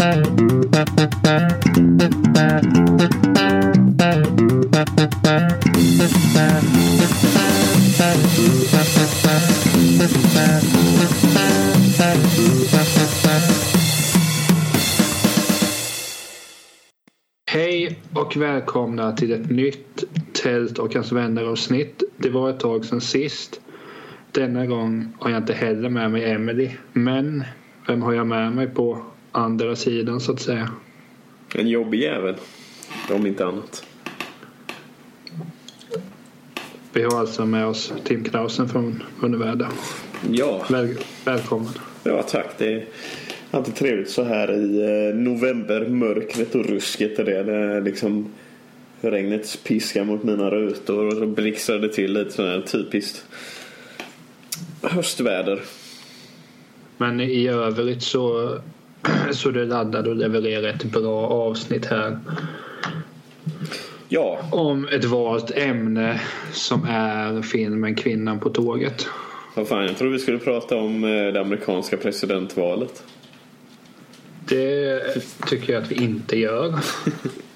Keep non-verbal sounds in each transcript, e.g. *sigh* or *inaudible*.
Hej och välkomna till ett nytt Tält och hans vänner avsnitt. Det var ett tag sedan sist. Denna gång har jag inte heller med mig Emily. Men vem har jag med mig på andra sidan så att säga? En jobbig jävel. Om inte annat. Vi har alltså med oss Tim Knausen från Undervärlden. Ja, Väl, välkommen. ja tack. Det är alltid trevligt så här i eh, november. Mörkret och rusket och det. det är liksom regnet piskar mot mina rutor och så blixtrar det till lite sådär typiskt höstväder. Men i övrigt så, *clears throat* så är du laddad och levererar ett bra avsnitt här Ja, om ett valt ämne som är filmen Kvinnan på tåget. vad fan. Jag tror vi skulle prata om eh, det amerikanska presidentvalet. Det tycker jag att vi inte gör. *laughs*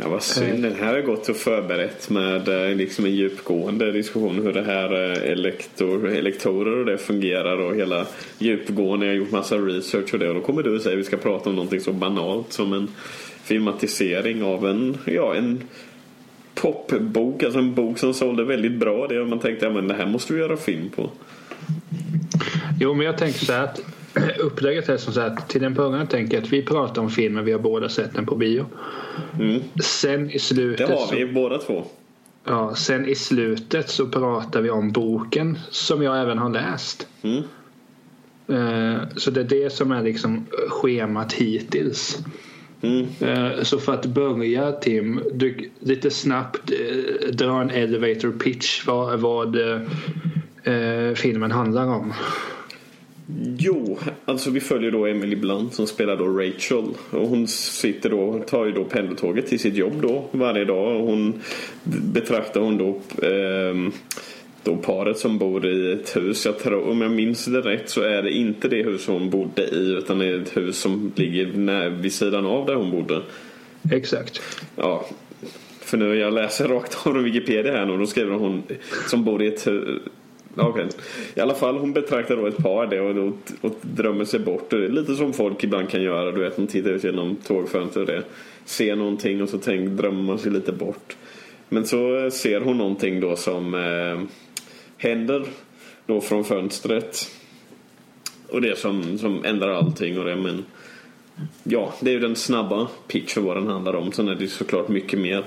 Ja, vad synd. Den här har gått och förberett med eh, liksom en djupgående diskussion hur det här eh, elektor, elektorer och det fungerar och hela djupgående. Jag har gjort massa research och det och då kommer du och säger att vi ska prata om någonting så banalt som en filmatisering av en, ja, en popbok, alltså en bok som sålde väldigt bra. Det man tänkte, ja men det här måste vi göra film på. Jo, men jag tänker så här att *clears throat* upplägget är som så att till en början tänker jag att vi pratar om filmen, vi har båda sett den på bio. Mm. Sen i Det slutet har vi så, båda två. ja, sen i slutet så pratar vi om boken som jag även har läst. Mm. Eh, Så det är det som är liksom schemat hittills. Mm. Eh, Så för att börja Tim, du, lite snabbt eh, dra en elevator pitch vad, vad eh, filmen handlar om. Jo, alltså vi följer då Emily Blunt som spelar då Rachel. Och hon sitter då, tar ju då pendeltåget till sitt jobb då varje dag. Och hon betraktar hon då, ehm, då paret som bor i ett hus. Jag tror, om jag minns det rätt så är det inte det hus hon bodde i utan det är ett hus som ligger när, vid sidan av där hon bodde. Exakt. Ja, för nu jag läser rakt av från Wikipedia här nu. Då skriver hon som bor i ett hu- Okay. I alla fall hon betraktar då ett par det och, och, och drömmer sig bort. Och det är lite som folk ibland kan göra. Du vet, de tittar ut genom tågfönster och det. Ser någonting och så tänk, drömmer man sig lite bort. Men så eh, ser hon någonting då som eh, händer då från fönstret. Och det som, som ändrar allting och det men Ja, det är ju den snabba pitchen, vad den handlar om. Sen är det ju såklart mycket mer.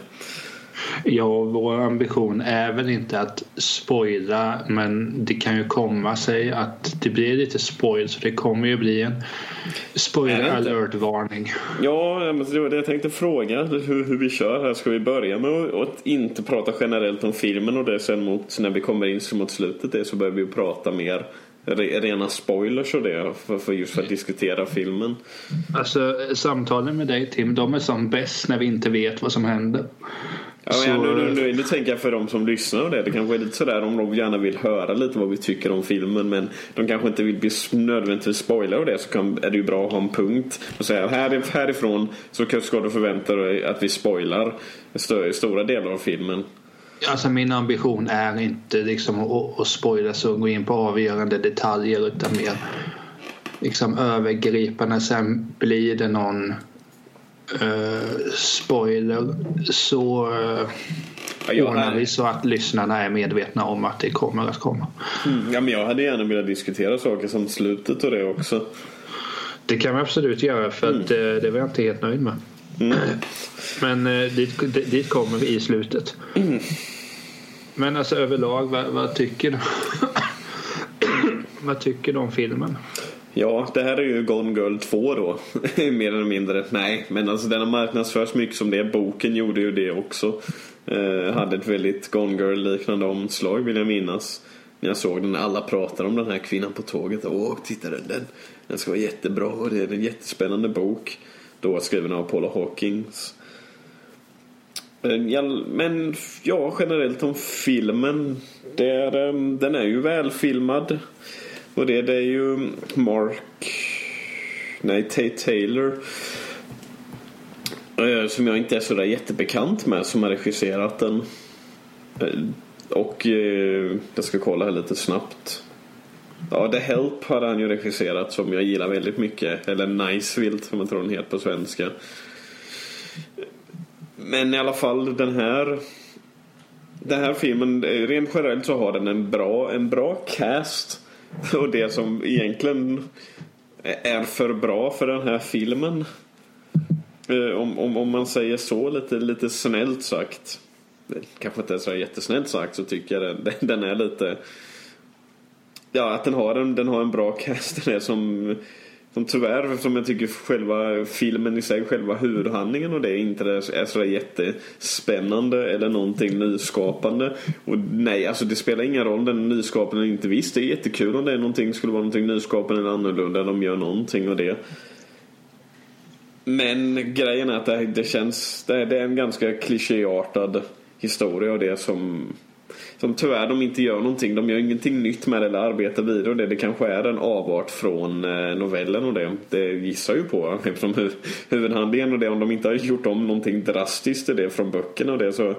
Ja, vår ambition är väl inte att spoila men det kan ju komma sig att det blir lite spoil så det kommer ju bli en spoiler alert-varning. Ja, men det var det jag tänkte fråga. Hur, hur vi kör här. Ska vi börja med att, att inte prata generellt om filmen och det sen mot, när vi kommer in mot slutet det, så börjar vi prata mer re, rena spoilers och det. För, för just för att diskutera filmen. Alltså samtalen med dig Tim, de är som bäst när vi inte vet vad som händer. Ja, Så- nu, nu, nu, nu tänker jag för de som lyssnar och det. Det kanske är lite sådär om de gärna vill höra lite vad vi tycker om filmen. Men de kanske inte vill bli nödvändigtvis spoila och det. Så kan, är det ju bra att ha en punkt. Och säga här, härifrån så ska du förvänta dig att vi spoilar stora delar av filmen. Alltså min ambition är inte liksom att, att spoila så och gå in på avgörande detaljer utan mer liksom övergripande. Sen blir det någon eh, spoiler så uh, Ja, ordnar vi så att lyssnarna är medvetna om att det kommer att komma. Mm, ja, men jag hade gärna velat diskutera saker som slutet och det också. Det kan vi absolut göra för att eh, det var jag inte helt nöjd med. Mm. Men dit, dit kommer vi i slutet. Men alltså överlag, vad, vad tycker du? vad tycker du om filmen? Ja, det här är ju Gone Girl 2 då. *laughs* Mer eller mindre. Nej, men alltså den har marknadsförts mycket som det. Boken gjorde ju det också. Eh, hade ett väldigt Gone Girl-liknande omslag vill jag minnas. När jag såg den. Alla pratar om den här kvinnan på tåget. Åh, titta den. Den, den ska vara jättebra och det är en jättespännande bok. Då skriven av Paula Hawkins. Men ja, generellt om filmen. Det är, ehm, den är ju välfilmad. Och det, det är ju Mark... nej, Tate Taylor. Eh, som jag inte är sådär jättebekant med som har regisserat den. Eh, och eh, jag ska kolla här lite snabbt. Ja, The Help hade han ju regisserat som jag gillar väldigt mycket. Eller Niceville som jag tror den heter på svenska. Men i alla fall den här den här filmen, rent generellt så har den en bra, en bra cast. *laughs* Och det som egentligen är för bra för den här filmen. Eh, om, om, om man säger så lite, lite snällt sagt. Eh, kanske inte så jättesnällt sagt så tycker jag *laughs* den, den är lite... Ja, att den har en, den har en bra cast. *laughs* Den är som som tyvärr, eftersom jag tycker själva filmen i sig, själva huvudhandlingen och det inte är sådär jättespännande eller någonting nyskapande. Och nej, alltså det spelar ingen roll den nyskapande inte visst. Det är jättekul om det är någonting, skulle vara någonting nyskapande eller annorlunda. De gör någonting av det. Men grejen är att det, det känns, det, det är en ganska klichéartad historia och det som som tyvärr de inte gör någonting. De gör ingenting nytt med det eller arbetar vidare och det. Det kanske är en avart från eh, novellen och det. Det gissar ju på *laughs* eftersom huvudhandlingen och det. Om de inte har gjort om någonting drastiskt i det från böckerna och det så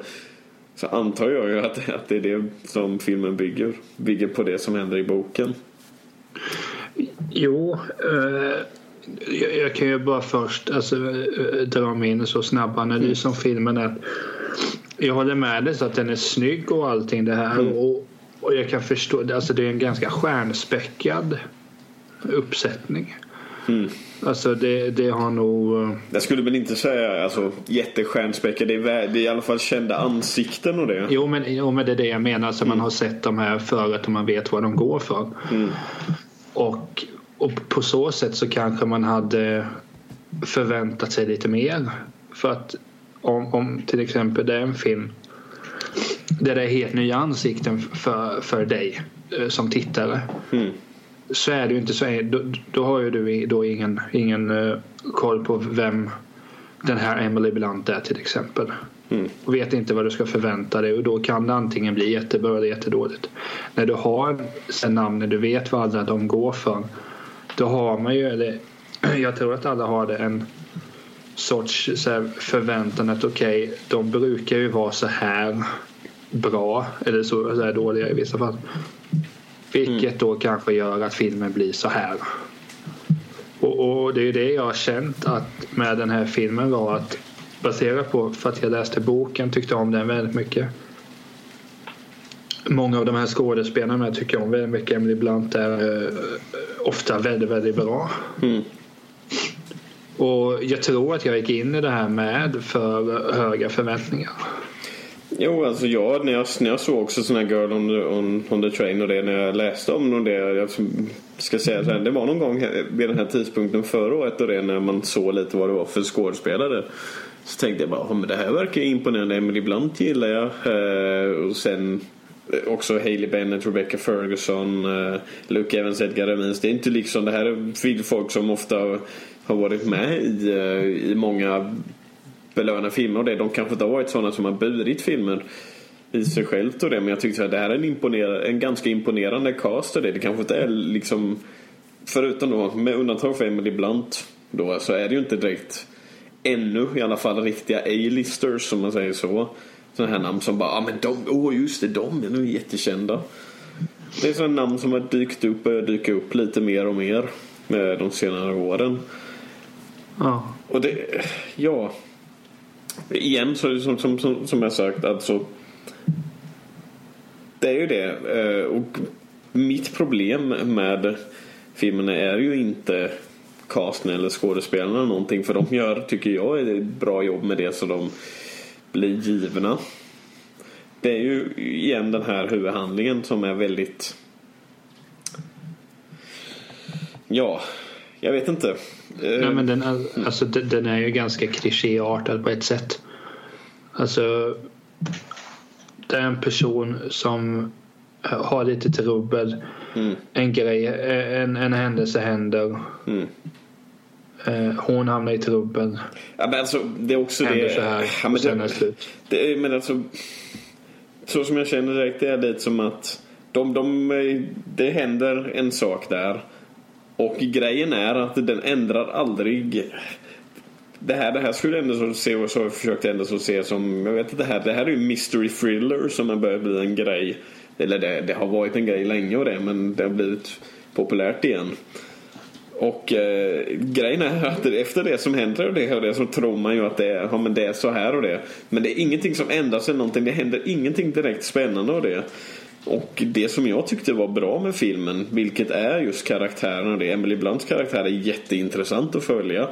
så antar jag ju att, att det är det som filmen bygger. Bygger på det som händer i boken. Jo, eh, jag, jag, kan ju bara först alltså, eh, dra min så snabb analys mm. om filmen. Att jag håller med dig så att den är snygg och allting det här. Mm. Och, och jag kan förstå, alltså det är en ganska stjärnspäckad uppsättning. Mm. Alltså det, det har nog... Eh, jag skulle väl inte säga alltså, jättestjärnspäckad. Det är, det är i alla fall kända ansikten och det. Jo men, jo, men det är det jag menar. Alltså, mm. Man har sett de här förut och man vet vad de går för. Mm. Och, och på så sätt så kanske man hade förväntat sig lite mer. För att om, om till exempel det är en film där det är helt nya ansikten för, för dig eh, som tittare. Mm. Så är det ju inte så. Då, då har ju du då ingen, ingen uh, koll på vem den här Emily Blunt är till exempel. Mm. Och vet inte vad du ska förvänta dig och då kan det antingen bli jättebra eller jättedåligt. När du har sen namnen, du vet vad alla de går för. Då har man ju, eller *clears throat* jag tror att alla har det, en sorts så förväntan att okej, okay, de brukar ju vara så här bra eller så, så här dåliga i vissa fall. Vilket mm. då kanske gör att filmen blir så här. Och, och, det är ju det jag har känt att med den här filmen var att baserat på för att jag läste boken tyckte om den väldigt mycket. Många av de här skådespelarna tycker om väldigt mycket. Emily Blunt är uh, ofta väldigt, väldigt bra. Mm. Och jag tror att jag gick in i det här med för höga förväntningar. Jo, alltså jag, när jag, när jag såg också sån här Girl on the, on, on the Train och det när jag läste om det. Jag ska säga så här, det var någon gång vid den här tidpunkten förra året och det när man såg lite vad det var för skådespelare. Så tänkte jag bara, men det här verkar imponerande. Emily Blunt gillar jag. Eh, och sen eh, också Hailey Bennett, Rebecca Ferguson, eh, Luke Evans, Edgar Ramins. Det är inte liksom, det här är folk som ofta har varit med i, eh, i många belönade filmer och det. De kanske inte har varit sådana som har burit filmer i sig självt och det. Men jag tyckte att det här är en, imponer en ganska imponerande cast och det. Det kanske inte är liksom Förutom då med undantag för Emily Blunt då så är det ju inte direkt ännu i alla fall riktiga A-listers som man säger så. Sådana här namn som bara, ja ah, men de, åh oh, just det, de är nog jättekända. Det är sådana namn som har dykt upp och börjat dyka upp lite mer och mer eh, de senare åren. Ja. Och det, ja. Igen så som, som, som, som jag sagt alltså. Det är ju det. Eh, och mitt problem med filmerna är ju inte casten eller skådespelarna någonting. För de gör, tycker jag, ett bra jobb med det så de blir givna. Det är ju igen den här huvudhandlingen som är väldigt Ja, jag vet inte. Nej, men den, är, alltså, den är ju ganska klichéartad på ett sätt. Alltså, det är en person som har lite trubbel. Mm. En grej, en, en händelse händer. Mm. Eh, hon hamnar i trubbel. Ja, men alltså, det är också händer det. så här ja, men sen det, är slut. Det, men alltså, så som jag känner direkt det är lite som att de, de, det händer en sak där. Och grejen är att den ändrar aldrig det här, det här skulle ändå så se, så försökte ändå så se som, jag vet inte, det här, det här är ju mystery thriller som har börjat bli en grej. Eller det, det har varit en grej länge och det, men det har blivit populärt igen. Och eh, grejen är att efter det som händer och det och det så tror man ju att det är, ja, men det är så här och det. Men det är ingenting som ändrar sig någonting. Det händer ingenting direkt spännande av det. Och det som jag tyckte var bra med filmen, vilket är just karaktärerna. Det. Emily Blunts karaktär är jätteintressant att följa.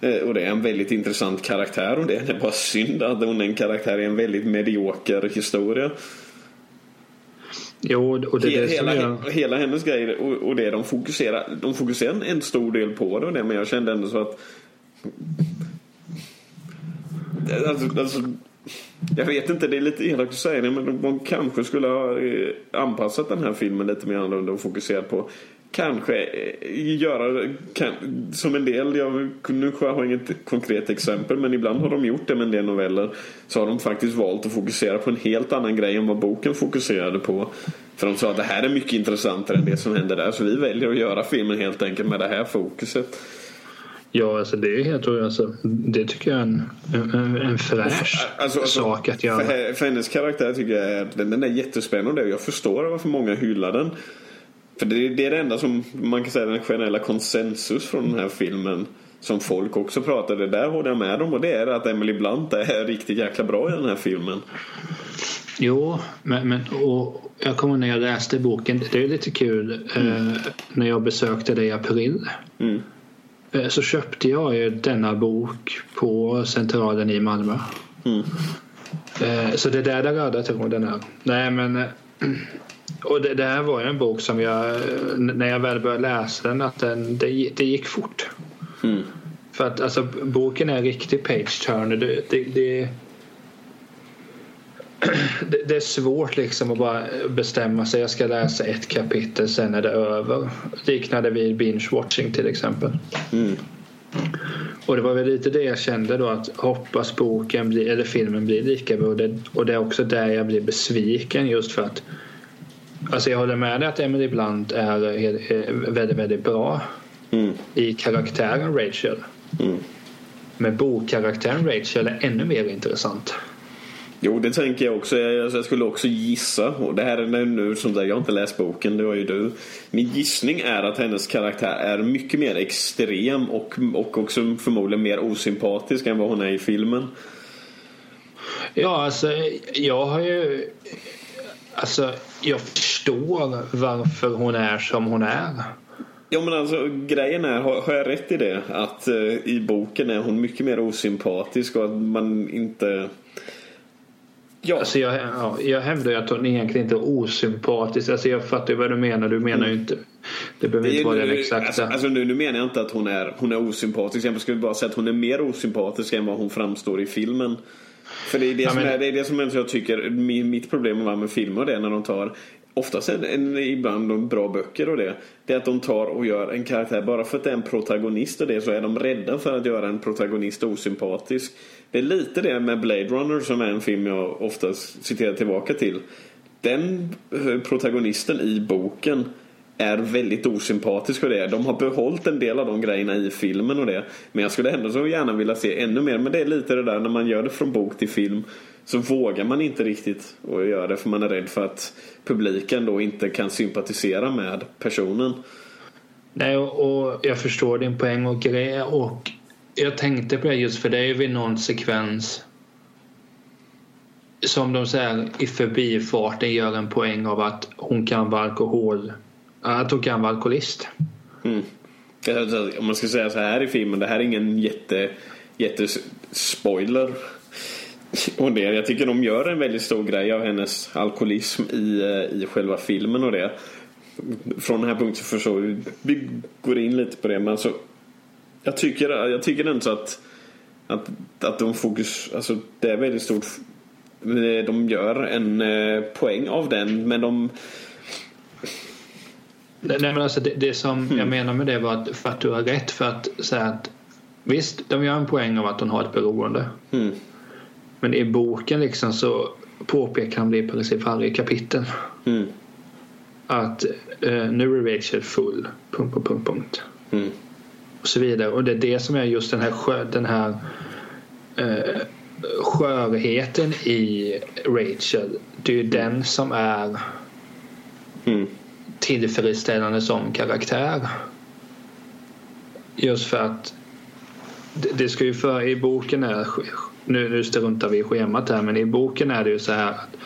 Eh, och det är en väldigt intressant karaktär och det är bara synd att hon är en karaktär i en väldigt medioker historia. Jo, och det är det hela, som jag... hela hennes grej och, och det de fokuserar, de fokuserar en stor del på det och det men jag kände ändå så att Alltså, alltså, jag vet inte, det är lite elakt att säga det men de kanske skulle ha eh, anpassat den här filmen lite mer annorlunda och fokuserat på kanske eh, göra kan, som en del, jag, nu har jag inget konkret exempel men ibland har de gjort det med en del noveller så har de faktiskt valt att fokusera på en helt annan grej än vad boken fokuserade på. För de sa att det här är mycket intressantare än det som händer där så vi väljer att göra filmen helt enkelt med det här fokuset. Ja, alltså det är helt alltså, Det tycker jag är en, en, en fräsch alltså, alltså, sak att göra. För, för hennes karaktär tycker jag är, den, den är jättespännande och jag förstår varför många hyllar den. För det, det är det enda som man kan säga den generella konsensus från den här filmen som folk också pratade. Där håller jag med dem och det är att Emily Blunt är *laughs* riktigt jäkla bra i den här filmen. Jo, men, men och jag kommer när jag läste boken. Det är lite kul mm. eh, när jag besökte dig i april. Mm. Eh, så köpte jag ju denna bok på Centralen i Malmö. Mm. Eh, så det är där den röda tråden är. Nej men eh, *clears throat* och det, det, här var ju en bok som jag, när jag väl började läsa den, att den, det, det gick fort. Mm. För att alltså, boken är riktig page turner. Det, det, det, *clears throat* det, är svårt liksom att bara bestämma sig. Jag ska läsa ett kapitel, sen är det över. Liknande vid binge watching till exempel. Mm. Och det var väl lite det jag kände då att hoppas boken blir, eller filmen blir lika bra. Och det, och det är också där jag blir besviken just för att Alltså jag håller med dig att Emily Blunt är, är väldigt, väldigt bra mm. i karaktären Rachel. Mm. Men bokkaraktären Rachel är ännu mer intressant. Jo, det tänker jag också. Jag, jag skulle också gissa. Och det här är nu som där, jag har inte läst boken, det har ju du. Min gissning är att hennes karaktär är mycket mer extrem och, och också förmodligen mer osympatisk än vad hon är i filmen. Ja, alltså jag har ju Alltså, jag förstår varför hon är som hon är. Ja men alltså grejen är, har, har jag rätt i det? Att uh, i boken är hon mycket mer osympatisk och att man inte... Ja. Alltså jag, ja, jag hävdar ju att hon egentligen inte är osympatisk. Alltså jag fattar ju vad du menar. Du menar ju mm. inte... Det behöver inte vara den exakta... Alltså, alltså nu, nu, menar jag inte att hon är, hon är osympatisk. Jag skulle bara säga att hon är mer osympatisk än vad hon framstår i filmen. För det är det, ja, som, men... är, det, är det som jag tycker, mitt problem med filmer det är när de tar Oftast en, en, ibland bra böcker och det. Det är att de tar och gör en karaktär bara för att det är en protagonist och det så är de rädda för att göra en protagonist osympatisk. Det är lite det med Blade Runner som är en film jag oftast citerar tillbaka till. Den protagonisten i boken är väldigt osympatisk för det. De har behållit en del av de grejerna i filmen och det. Men jag skulle ändå så gärna vilja se ännu mer. Men det är lite det där när man gör det från bok till film. Så vågar man inte riktigt att göra det för man är rädd för att publiken då inte kan sympatisera med personen. Nej, och jag förstår din poäng och grej. Och jag tänkte på det just för det är vid någon sekvens som de säger i förbifarten gör en poäng av att hon kan vara alkohol att hon kan vara alkoholist. Mm. Om man ska säga så här i filmen, det här är ingen jätte, jätte spoiler. Och det, jag tycker de gör en väldigt stor grej av hennes alkoholism i, eh, i själva filmen och det. Från den här punkten så förstår vi, vi går in lite på det men alltså jag tycker, jag tycker ändå så att att, att de fokus, alltså det är väldigt stort De gör en eh, poäng av den men de Nej, men alltså det, det som mm. jag menar med det var att, för att du har rätt för att säga att visst, de gör en poäng av att hon har ett beroende. Mm. Men i boken liksom så påpekar han det i princip varje kapitel. Mm. att eh, nu är Rachel full. Punkt, punkt, punkt, punkt. Och så vidare. Och det är det som är just den här, skö, den här eh, skörheten i Rachel. Det är ju den som är Mm. tillfredsställande som karaktär. Just för att det, det ska ju för i boken är nu, nu struntar vi i schemat här men i boken är det ju så här att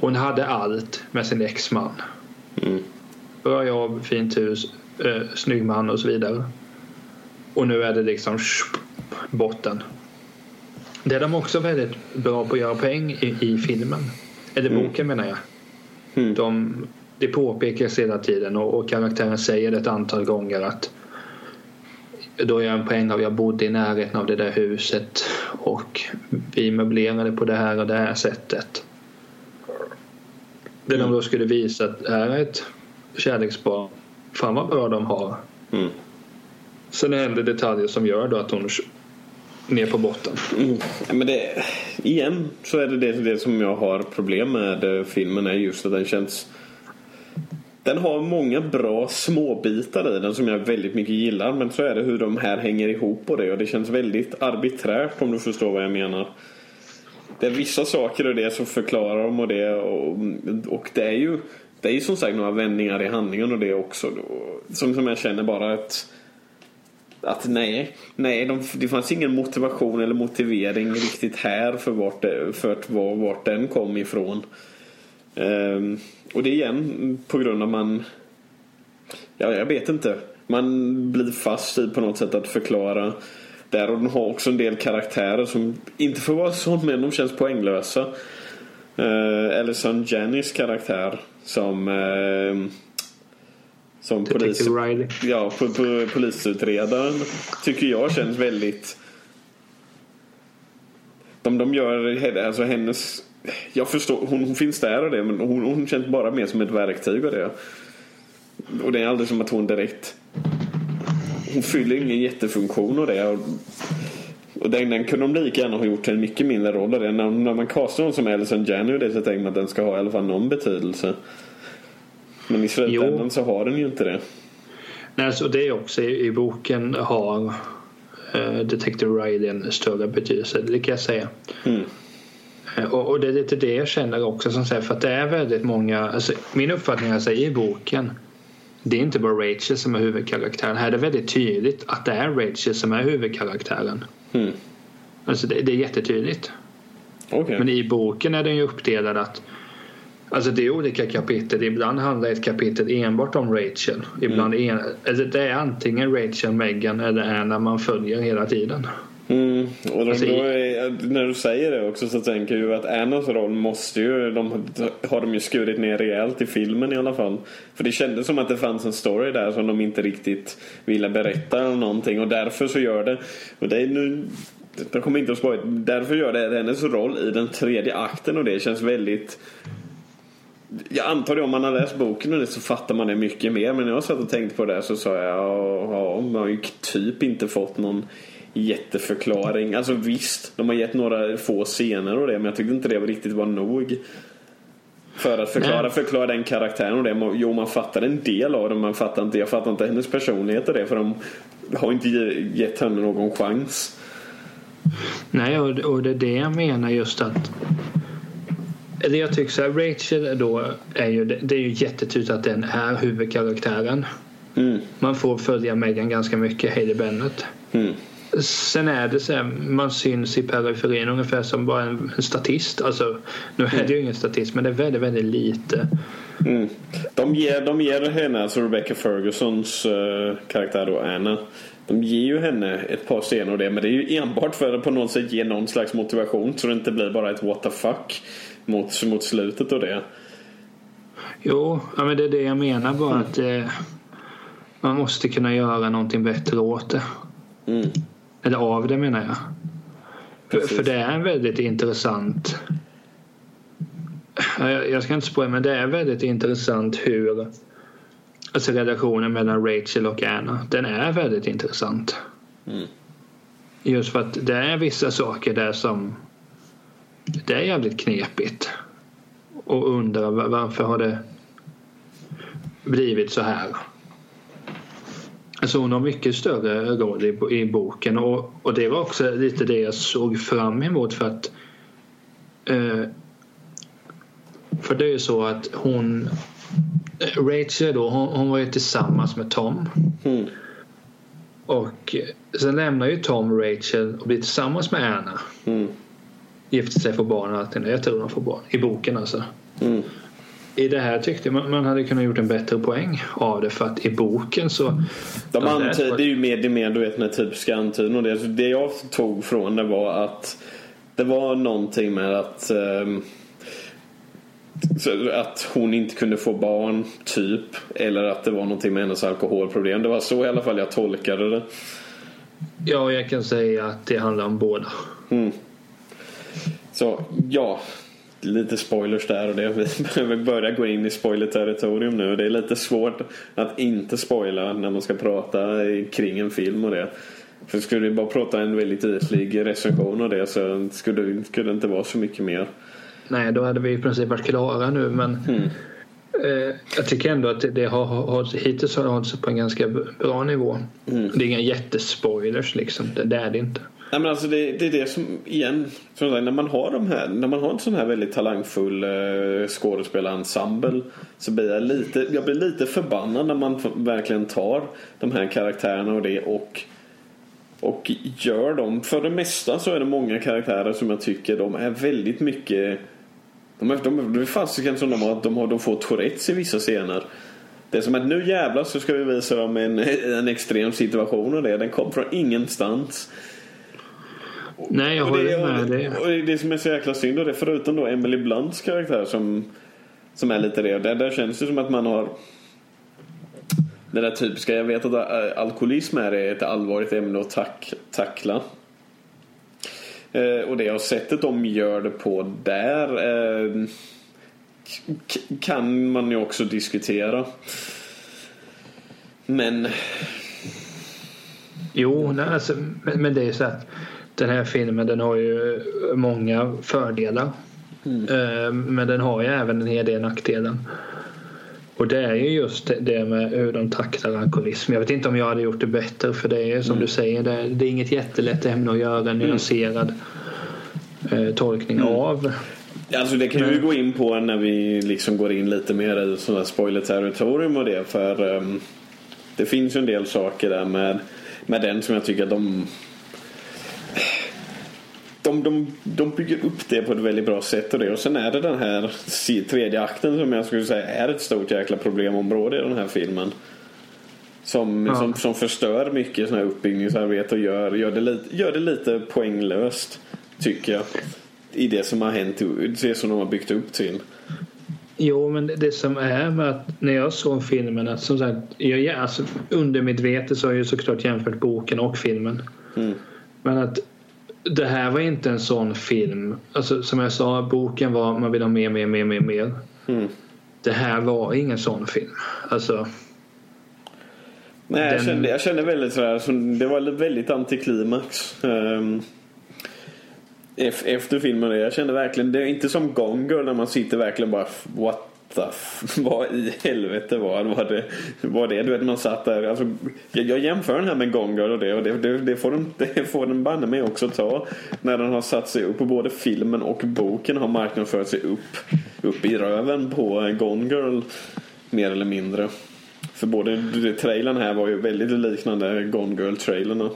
hon hade allt med sin exman. Mm. Bra jobb, fint hus, eh, snygg man och så vidare. Och nu är det liksom botten. Det är de också väldigt bra på att göra poäng i, i filmen. Eller Mm. boken menar jag. Mm. De, det påpekas hela tiden och, och karaktären säger det ett antal gånger att då jag en poäng av jag bodde i närheten av det där huset och vi möblerade på det här och det här sättet. Det de då skulle visa att är ett kärlekspar. Fan vad bra de har. Mm. Sen händer detaljer som gör då att hon ner på botten. Mm. Men det, igen så är det, det det som jag har problem med eh, filmen är just att den känns den har många bra småbitar i den som jag väldigt mycket gillar men så är det hur de här hänger ihop och det och det känns väldigt arbiträrt om du förstår vad jag menar. Det är vissa saker och det som förklarar dem och det och, och det är ju det är ju som sagt några vändningar i handlingen och det också då, som, som jag känner bara att att nej, nej de, det fanns ingen motivation eller motivering riktigt här för vart, det, för att, var, vart den kom ifrån. Ehm, och det är igen på grund av man Ja, jag vet inte. Man blir fast i på något sätt att förklara där och de har också en del karaktärer som inte får vara så men de känns poänglösa. Ehm, uh, som Jannys karaktär som uh, som polis, ja, på, på, polisutredaren tycker jag känns väldigt de, de gör alltså hennes jag förstår, hon, hon finns där och det men hon, hon känns bara mer som ett verktyg och det. Och det är aldrig som att hon direkt hon fyller ingen jättefunktion och det. Och, och den, den kunde de lika gärna ha gjort till en mycket mindre roll av det. När, när man castar någon som Alison Janney och det så tänker man att den ska ha i alla fall någon betydelse. Men i slutändan Jo. så har den ju inte det. Nej, så det är också i, i boken har eh, Detective Riley en större betydelse, det kan jag säga. Mm. Eh, Och, och det är lite det jag känner också som säger för att det är väldigt många, alltså, min uppfattning alltså, i boken det är inte bara Rachel som är huvudkaraktären. Här är det väldigt tydligt att det är Rachel som är huvudkaraktären. Mm. Alltså det, det är jättetydligt. Okej. Men i boken är den ju uppdelad att Alltså det är olika kapitel. Ibland handlar ett kapitel enbart om Rachel. Ibland en, alltså det är antingen Rachel, Megan eller Anna man följer hela tiden. Mm. Och då, Alltså, då är, när du säger det också så tänker jag ju att Annas roll måste ju, de har de ju skurit ner rejält i filmen i alla fall. För det kändes som att det fanns en story där som de inte riktigt ville berätta eller någonting och därför så gör det, och det är nu jag kommer inte att spoila, därför gör det hennes roll i den tredje akten och det känns väldigt jag antar det om man har läst boken och det så fattar man det mycket mer. Men när jag satt och tänkte på det så sa jag ja, man har ju typ inte fått någon jätteförklaring. Alltså visst, de har gett några få scener och det men jag tyckte inte det riktigt var nog. För att förklara, Nej. förklara den karaktären och det. Jo, man fattar en del av det men man fattar inte, jag fattar inte hennes personlighet och det för de har inte ge- gett henne någon chans. Nej, och det är det jag menar just att eller jag tycker så här, Rachel då är ju, det är ju jättetydligt att den är huvudkaraktären. Mm, Man får följa Megan ganska mycket, Hailey Bennett. mm, Sen är det så här, man syns i periferin ungefär som bara en, en statist. Alltså, nu är det ju ingen statist men det är väldigt, väldigt lite. mm. De, ger, de ger henne, alltså Rebecca Fergusons eh, karaktär då, Anna. De ger ju henne ett par scener och det men det är ju enbart för att på något sätt ge någon slags motivation så det inte blir bara ett what the fuck mot, mot slutet och det. Jo, ja, men det är det jag menar bara att eh, man måste kunna göra någonting bättre åt det. Mm. Eller av det menar jag. För, Precis. för det är en väldigt intressant Ja, jag jag ska inte spåra men det är väldigt intressant hur alltså relationen mellan Rachel och Anna den är väldigt intressant. Mm. Just för att det är vissa saker där som det är jävligt knepigt och undrar va- varför har det blivit så här. Alltså hon har mycket större roll i, i boken och, och det var också lite det jag såg fram emot för att eh, för det är ju så att hon Rachel då, hon, hon var ju tillsammans med Tom. Mm. Och sen lämnar ju Tom Rachel och blir tillsammans med Anna. Mm. Gifter sig, får barn och allting. Jag tror de får barn. I boken alltså. Mm. I det här tyckte jag man, hade kunnat gjort en bättre poäng av det för att i boken så... De Ja, det är antyder ju mer, det mer du vet här typiska antydningen. Och det, det jag tog från det var att det var någonting med att så att hon inte kunde få barn, typ. Eller att det var någonting med hennes alkoholproblem. Det var så i alla fall jag tolkade det. Ja, jag kan säga att det handlar om båda. Mm. Så ja, lite spoilers där och det. Vi behöver börja gå in i spoiler-territorium nu. Det är lite svårt att inte spoila när man ska prata kring en film och det. För skulle vi bara prata en väldigt ytlig recension av det så skulle det, skulle det inte vara så mycket mer. Nej, då hade vi i princip varit klara nu men Mm. eh, jag tycker ändå att det, har, har, hittills har hållit sig på en ganska bra nivå. Mm. Det är inga jättespoilers liksom. Det, det är det inte. Nej, men alltså det, det är det som, igen, som sagt, när man har de här, när man har en sån här väldigt talangfull eh, skådespelarensemble så blir jag lite, jag blir lite förbannad när man verkligen tar de här karaktärerna och det och och gör dem. För det mesta så är det många karaktärer som jag tycker de är väldigt mycket de är, de, det är fasiken som de har, de har, de får Tourettes i vissa scener. Det är som att nu jävlar så ska vi visa dem en, *laughs* en extrem situation och det. Den kom från ingenstans. Nej, jag det, håller med dig. och det som är så jäkla synd och det förutom då Emily Blunts karaktär som Som är lite det. Där, där känns det som att man har Det där typiska. Jag vet att alkoholism är ett allvarligt ämne att tack, tackla. Eh, och det och sättet de gör det på där eh, kan man ju också diskutera. Men Jo, nej, alltså, men, men det är så att den här filmen den har ju många fördelar. Eh, Men den har ju även en hel del nackdelar. Och det är ju just det- med hur de tacklar alkoholism. Jag vet inte om jag hade gjort det bättre för det är som du säger, det är, det är inget jättelätt ämne att göra en nyanserad eh, tolkning av. Alltså det kan vi Men- gå in på när vi liksom går in lite mer i sådana spoiler-territorium och det. För ehm, det finns ju en del saker där med, med den som jag tycker att de, de, de, de bygger upp det på ett väldigt bra sätt och det. Och sen är det den här tredje akten som jag skulle säga är ett stort jäkla problemområde i den här filmen. Som, Ja. som, som förstör mycket sån här uppbyggningsarbete och gör, gör, det lite, gör det lite poänglöst. Tycker jag. I det som har hänt, det som de har byggt upp till. Jo, men det, som är med att när jag såg filmen att som sagt, jag, ja, alltså, undermedvetet så har jag ju såklart jämfört boken och filmen. Mm. Men att det här var inte en sån film. Alltså som jag sa, boken var man vill ha mer, mer, mer, mer, mer. Mm. Det här var ingen sån film. Alltså, Nej, jag, Den- kände, jag kände väldigt sådär, som, det var väldigt antiklimax. Um, efter filmen, jag kände verkligen, det är inte som Gone Girl när man sitter verkligen bara What vad i helvete var, var det? Var det? Du vet man satt där, alltså, jag, jag jämför den här med Gone och det och det, det, det får den, *laughs* det får den banne mig också ta. När den har satt sig upp och både filmen och boken har marknadsfört sig upp, upp i röven på Gone Girl. Mer eller mindre. För både trailern här var ju väldigt liknande Gone Girl-trailern.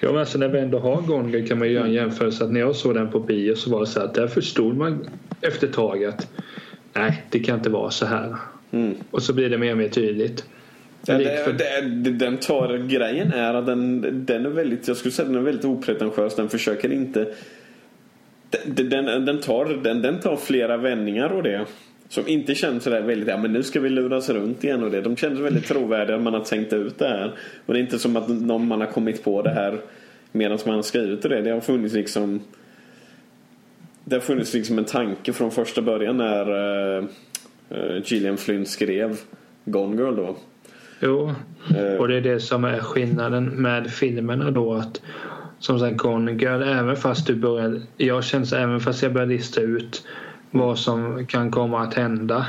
ja, men alltså när vi ändå har Gone Girl kan man ju göra en jämförelse. Att när jag såg den på bio så var det så att där förstod man efter ett tag att nej, det kan inte vara så här. Mm. Och så blir det mer och mer tydligt. Likt det, för- det, den tar, grejen är att den, den är väldigt, jag skulle säga den är väldigt opretentiös. Den försöker inte den, den, den, tar, den, den tar flera vändningar och det. Som inte känns sådär väldigt, ja men nu ska vi luras runt igen och det. De känns väldigt trovärdiga man har tänkt ut det här. Och det är inte som att någon man har kommit på det här medan man har skrivit det. Det har funnits liksom Det har funnits liksom en tanke från första början när uh, Gillian Flynn skrev Gone Girl då. Jo, Eh, och det är det som är skillnaden med filmerna då att som sagt Gone Girl, även fast du börjar jag känner så även fast jag börjar lista ut vad som kan komma att hända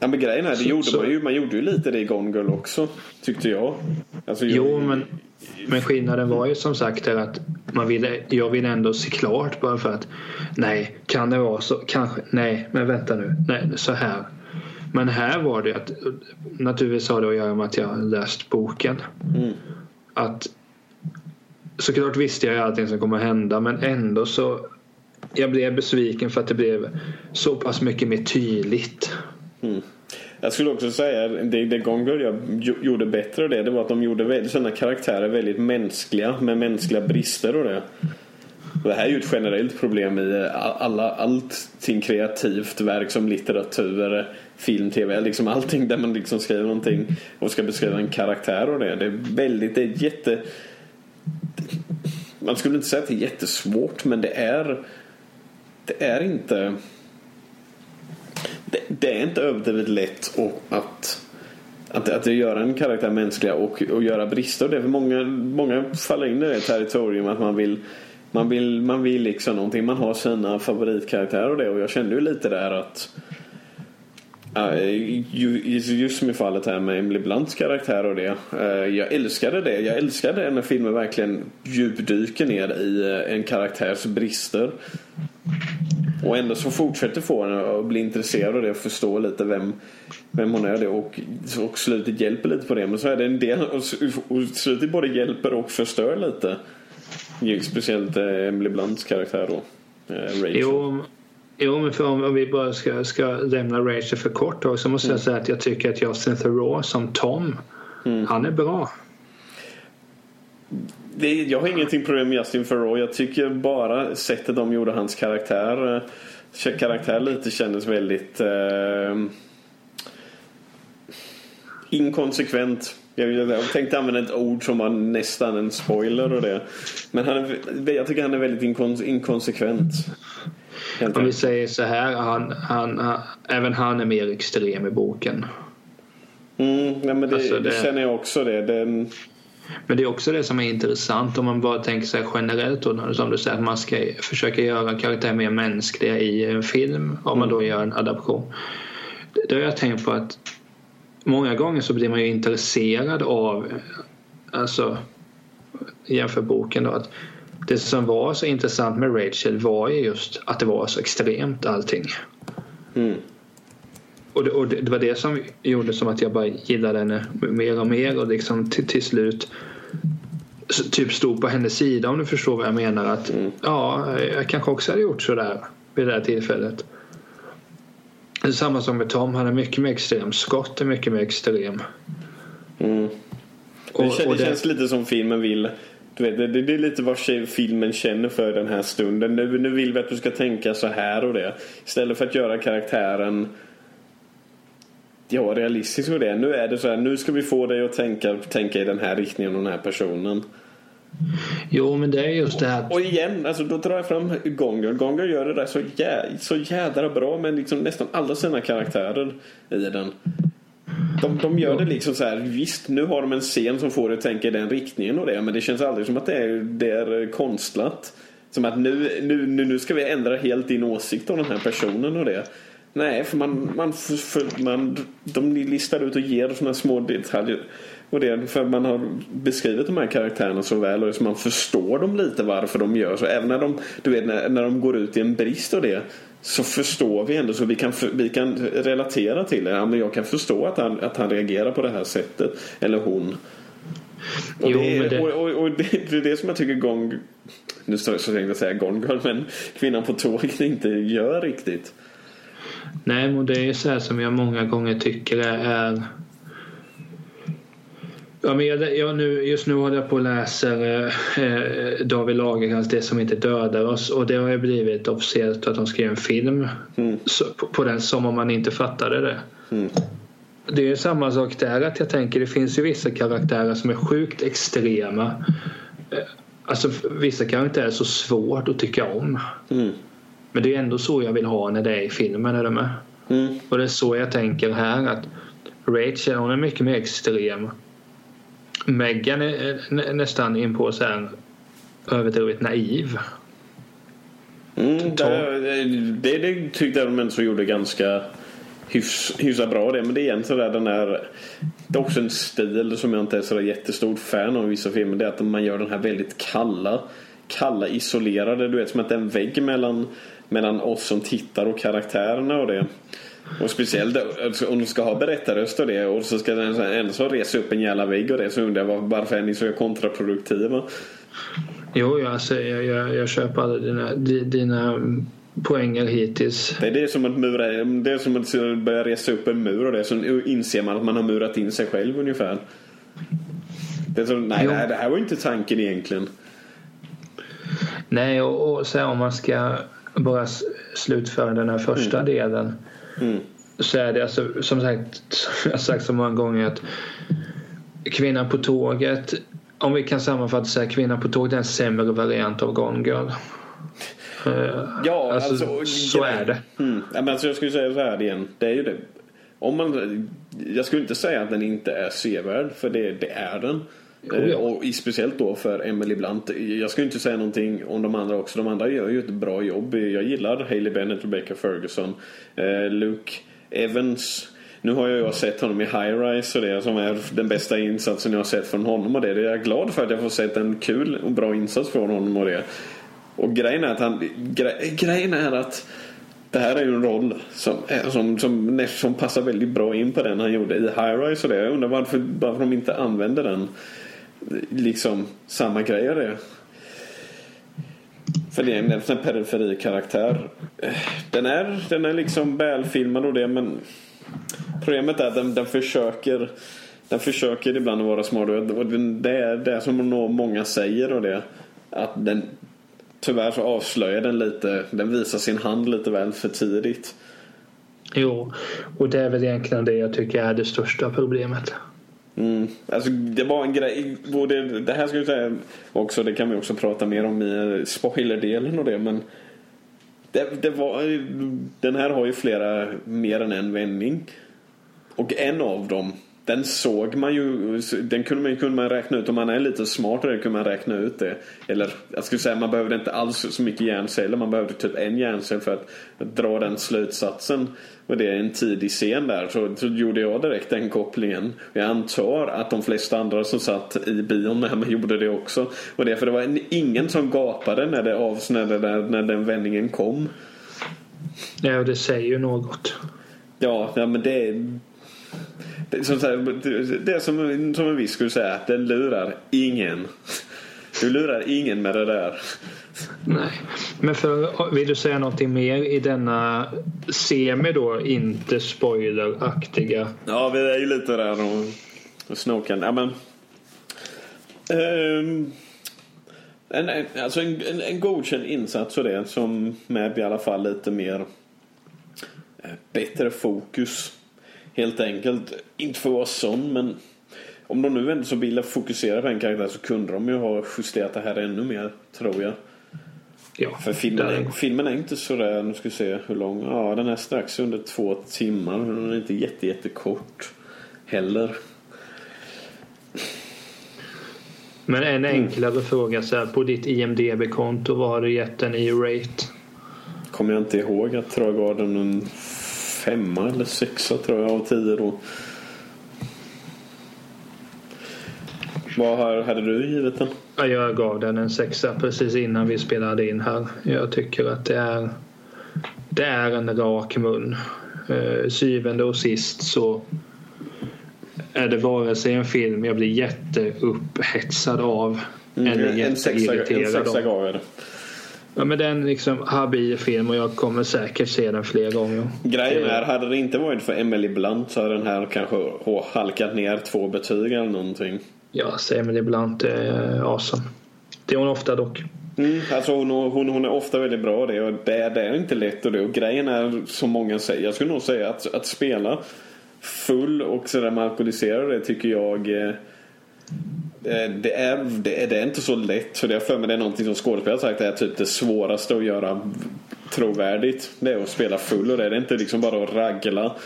Ja, men grejen är, det Så- gjorde så- man ju. Man gjorde ju lite det i Gone Girl också. Tyckte jag. Alltså, jag Jo, men, men skillnaden var ju som sagt att man ville, jag ville ändå se klart bara för att nej, kan det vara så? Kanske, nej, men vänta nu, nej, så här. Men här var det att naturligtvis har det att göra med att jag läst boken. Mm. Att såklart visste jag allting som kommer hända men ändå så jag blev besviken för att det blev så pass mycket mer tydligt. Mm. Jag skulle också säga det, det Gone jag gjorde bättre av det, det var att de gjorde sina karaktärer väldigt mänskliga med mänskliga brister och det. Och det här är ju ett generellt problem i eh, alla, allting kreativt verk som litteratur, film, tv, liksom allting där man liksom skriver någonting och ska beskriva en karaktär och det. Det är väldigt, det är jätte man skulle inte säga att det är jättesvårt men det är det är inte det, det är inte överdrivet lätt och att att, att göra en karaktär mänskliga och, och göra brister. Det är för många, många faller in i det territorium att man vill man vill, man vill liksom någonting. Man har sina favoritkaraktärer och det. Och jag kände ju lite där att äh, Just som i fallet här med Emily Blunts karaktär och det. Äh, jag älskade det. Jag älskade när filmen verkligen djupdyker ner i äh, en karaktärs brister. Och ändå så fortsätter få en att bli intresserad av det och förstå lite vem, vem hon är det och, och slutet hjälper lite på det. Men så är det en del och, och slutet både hjälper och förstör lite. Speciellt eh, Emily Blunts karaktär då. eh, Rachel. Jo, jo men för om, om vi bara ska, ska lämna Rachel för kort då, så måste jag säga att jag tycker att Justin Theroux som Tom, han är bra. Det, jag har ingenting problem med Justin Theroux. Jag tycker bara sättet de gjorde hans karaktär eh, karaktär lite kändes väldigt eh, inkonsekvent. Jag, tänkte använda ett ord som var nästan en spoiler och det. Men han är, jag tycker han är väldigt inkon, inkonsekvent. Om vi säger så här, han, han, han, även han är mer extrem i boken. Mm, nej, men det, Alltså, det det- känner jag också det. Den, men det är också det som är intressant om man bara tänker sig generellt då, som du säger att man ska försöka göra karaktärer mer mänskliga i en film om man då gör en adaption. Det har jag tänkt på att många gånger så blir man ju intresserad av alltså jämför boken då att det som var så intressant med Rachel var ju just att det var så extremt allting. mm, och det, och det, det var det som gjorde som att jag bara gillade henne mer och mer och liksom till, till slut typ stod på hennes sida om du förstår vad jag menar. Att Mm. ja, jag kanske också hade gjort sådär vid det här tillfället. Samma som med Tom, han är mycket mer extrem. Scott är mycket mer extrem. mm. Och, det, känns, och det känns lite som filmen vill. Du vet, det, det är lite vad filmen känner för den här stunden. Nu, nu vill vi att du ska tänka så här och det. Istället för att göra karaktären ja, realistisk och det. Nu är det så här, nu ska vi få dig att tänka, tänka i den här riktningen och den här personen. jo, men det är just det här. Och igen, alltså då drar jag fram Gonger. Gonger gör det där så, jä, så jädra bra med liksom nästan alla sina karaktärer i den. De, de gör det liksom så här, visst nu har de en scen som får dig att tänka i den riktningen och det, men det känns aldrig som att det är, det är konstlat. Som att nu, nu, nu ska vi ändra helt din åsikt om den här personen och det. Nej, för man, man, för, man de listar ut och ger sådana små detaljer. Och det är för man har beskrivit de här karaktärerna så väl och så man förstår dem lite varför de gör så. Även när de, du vet, när, när de går ut i en brist och det så förstår vi ändå så vi kan, vi kan relatera till det. Ja, men jag kan förstå att han, att han reagerar på det här sättet. Eller hon. Och, Jo, det, det- och, och, och det, det är det som jag tycker Gone nu så så tänkte jag säga Gone Girl men Kvinnan på tåget inte gör riktigt. Nej, men det är ju så här som jag många gånger tycker är Ja, men jag, jag nu, just nu håller jag på och läser eh, David Lagercrantz Det som inte dödar oss och det har ju blivit officiellt att de göra en film Mm. så, på, på den som om man inte fattade det. Mm. Mm. Men det är ändå så jag vill ha när det är i filmen. Är du med? Mm. Och det är så jag tänker här att Rachel hon är mycket mer extrem. Megan är nä- nästan in på så här överdrivet naiv. Mm, det, det, det tyckte jag de ändå gjorde ganska hyfs, hyfsat bra det. Men det är igen sådär den där Det är också en stil som jag inte är så jättestort fan av i vissa filmer. Det är att man gör den här väldigt kalla Kalla isolerade. Du vet som att det är en vägg mellan Mellan oss som tittar och karaktärerna och det. Och speciellt alltså, om du ska ha berättarröst och det och så ska den ändå så resa upp en jävla vägg och det så undrar jag varför är ni så kontraproduktiva? Jo, alltså, jag, jag, jag köper alla dina, dina poänger hittills. Det är det som att mura, det är som att börja resa upp en mur och det. Så inser man att man har murat in sig själv ungefär. Det är som, nej, jo. det här var inte tanken egentligen. Nej, och, och så om man ska bara slutföra den här första mm. delen. Mm. Så är det alltså, som sagt, som *laughs* jag sagt så många gånger att Kvinnan på tåget, om vi kan sammanfatta så här, Kvinnan på tåget är en sämre variant av Gone Girl. Uh, ja, alltså, alltså så är det. Mm. Men alltså, jag skulle säga så här igen. Det är ju det. Om man, jag skulle inte säga att den inte är sevärd, för det, det är den. Oh, eh, ja. Och speciellt då för Emily Blunt. Jag ska inte säga någonting om de andra också. De andra gör ju ett bra jobb. Jag gillar Hailey Bennett, Rebecca Ferguson, eh, Luke Evans. Nu har jag ju sett honom i High Rise och det som är den bästa insatsen jag har sett från honom och det. Jag är glad för att jag får sett en kul och bra insats från honom och det. Och grejen är att han, gre, grejen är att det här är ju en roll som, som, som, som passar väldigt bra in på den han gjorde i High Rise och det. Jag undrar varför, varför de inte använder den liksom samma grej är det. För det är en, en periferikaraktär. Den är, den är liksom välfilmad och det men problemet är att den, den försöker den försöker ibland att vara smart och det är det som många säger och det att den tyvärr så avslöjar den lite den visar sin hand lite väl för tidigt. Jo, och det är väl egentligen det jag tycker är det största problemet. Mm. Alltså det var en grej. Det, det här ska jag säga också. Det kan vi också prata mer om i eh, spoilerdelen och det. Men det, det var, eh, den här har ju flera mer än en vändning. Och en av dem den såg man ju, den kunde man, kunde man räkna ut. Om man är lite smartare kunde man räkna ut det. Eller jag skulle säga man behövde inte alls så mycket hjärnceller. Man behövde typ en hjärncell för att, dra den slutsatsen. Och det är en tidig scen där. Så, så gjorde jag direkt den kopplingen. Jag antar att de flesta andra som satt i bion med mig gjorde det också. Och det för det var ingen som gapade när, det avsnällde när, när den vändningen kom. Ja, och det säger ju något. Ja, ja men det det, som, det är som, som en viss skulle säga, den lurar ingen. Du lurar ingen med det där. Nej, men för, vill du säga någonting mer i denna semi då, inte spoileraktiga? Ja, vi är ju lite där och, och snokar. Ja, men, um, en, alltså en, en, en godkänd insats och det som med i alla fall lite mer eh, bättre fokus Helt enkelt. Inte för att vara sån men om de nu ändå så vill fokusera på en karaktär så kunde de ju ha justerat det här ännu mer tror jag. Ja, för filmen är, filmen är inte sådär, nu ska vi se hur lång, ja den är strax under två timmar. Den är inte jätte, jättekort heller. Men en enklare mm. fråga så här, på ditt IMDB-konto, vad har du gett den i rate? Kommer jag inte ihåg, jag tror jag gav den en femma eller sexa tror jag av tio då. Vad hade du givit den? Jag gav den en sexa precis innan vi spelade in här. Jag tycker att det är, det är en rak mun. Eh, syvende och sist så är det vare sig en film jag blir jätteupphetsad av mm, eller jätteirriterad av. En sexa gav jag det. Ja, men den liksom habil film och jag kommer säkert se den fler gånger. Grejen är, hade det inte varit för Emily Blunt så hade den här kanske halkat ner två betyg eller någonting. Ja, så Emily Blunt är awesome. Det är hon ofta dock. Mm, alltså hon, hon, hon är ofta väldigt bra det och det, det är inte lätt och det. Och grejen är som många säger, jag skulle nog säga att, att spela full och sådär med alkoholiserad det tycker jag Eh, Eh, det är, det, är, det är inte så lätt. För det för mig det är någonting som skådespelare sagt är typ det svåraste att göra trovärdigt. Det är att spela full och det. Det är inte liksom bara att ragla.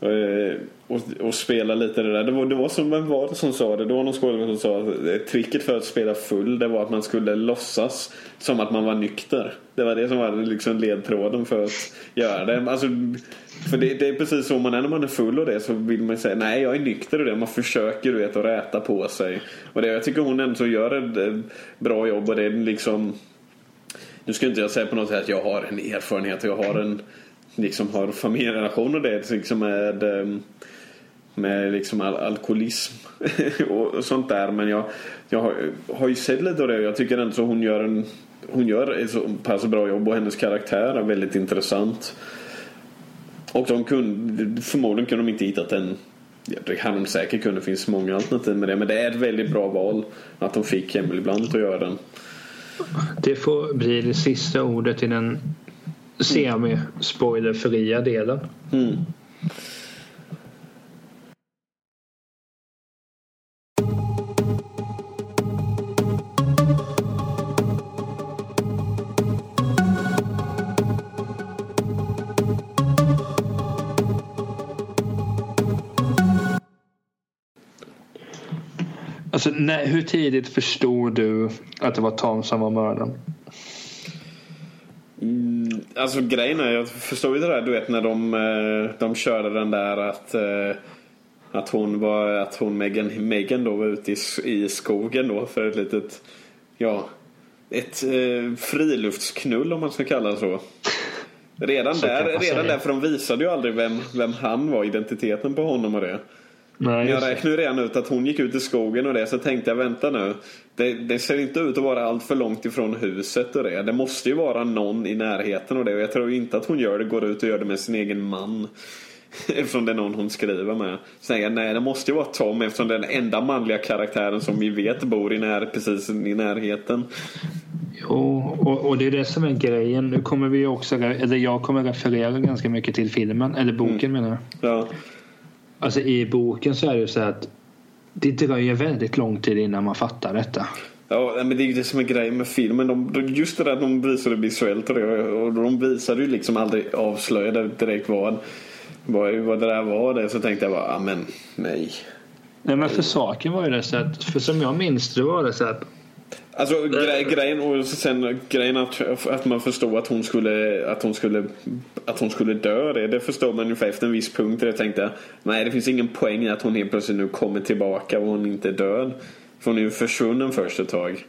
Eh, och, och spela lite det där. Det var, det var som, vem var det som sa det? Det var någon skådespelare som sa att eh, tricket för att spela full det var att man skulle låtsas som att man var nykter. Det var det som var liksom ledtråden för att göra det. Alltså, för det, det är precis så man är när man är full och det så vill man säga nej jag är nykter och det. Man försöker du vet att räta på sig. Och det, jag tycker hon ändå gör ett eh, bra jobb och det är liksom nu ska inte jag säga på något sätt att jag har en erfarenhet och jag har en liksom har familjerelation och det liksom med ehm, med liksom al alkoholism *laughs* och sånt där men jag, jag har, har ju sett lite av det och jag tycker ändå så hon gör en hon gör ett så pass bra jobb och hennes karaktär är väldigt intressant. Och de kunde, förmodligen kunde de inte hittat en det hade de säkert kunnat. Det finns många alternativ med det. Men det är ett väldigt bra val att de fick Emily Blunt att göra den. Det får bli det sista ordet i den semi-spoilerfria delen. Mm. Alltså, när, hur tidigt förstod du att det var Tom som var mördaren? Alltså grejen är, jag förstår ju det där du vet när de, eh, de körde den där att eh, att hon var, att hon Megan, Megan då var ute i, i skogen då för ett litet, ja, ett eh, friluftsknull om man ska kalla det så. Redan så där, redan där för de visade ju aldrig vem, vem han var, identiteten på honom och det. Nej, jag räknade ju redan ut att hon gick ut i skogen och det så tänkte jag vänta nu. Det, det ser inte ut att vara allt för långt ifrån huset och det. Det måste ju vara någon i närheten och det. Och jag tror inte att hon gör det, går ut och gör det med sin egen man. *laughs* Eftersom det är någon hon skriver med. Så tänker jag, nej det måste ju vara Tom eftersom det är den enda manliga karaktären som vi vet bor i när, precis i närheten. Jo, och, och det är det som är grejen. Nu kommer vi också, eller jag kommer referera ganska mycket till filmen, eller boken mm. menar jag. Ja. Alltså i boken så är det ju så att det dröjer väldigt lång tid innan man fattar detta. Ja, men det är ju det som är grejen med filmen. De, just det där att de visade visuellt och, det, och de visade ju liksom aldrig avslöjade direkt vad, vad, vad det där var. Det, så tänkte jag bara, ja men nej. Nej men för saken var ju det så att, för som jag minns det var det så att Alltså grej, grejen och sen grejen att, att man förstod att hon skulle att hon skulle att hon skulle dö det, det förstår man ungefär efter en viss punkt. Jag tänkte nej det finns ingen poäng i att hon helt plötsligt nu kommer tillbaka och hon inte är död. För hon är ju försvunnen först ett tag.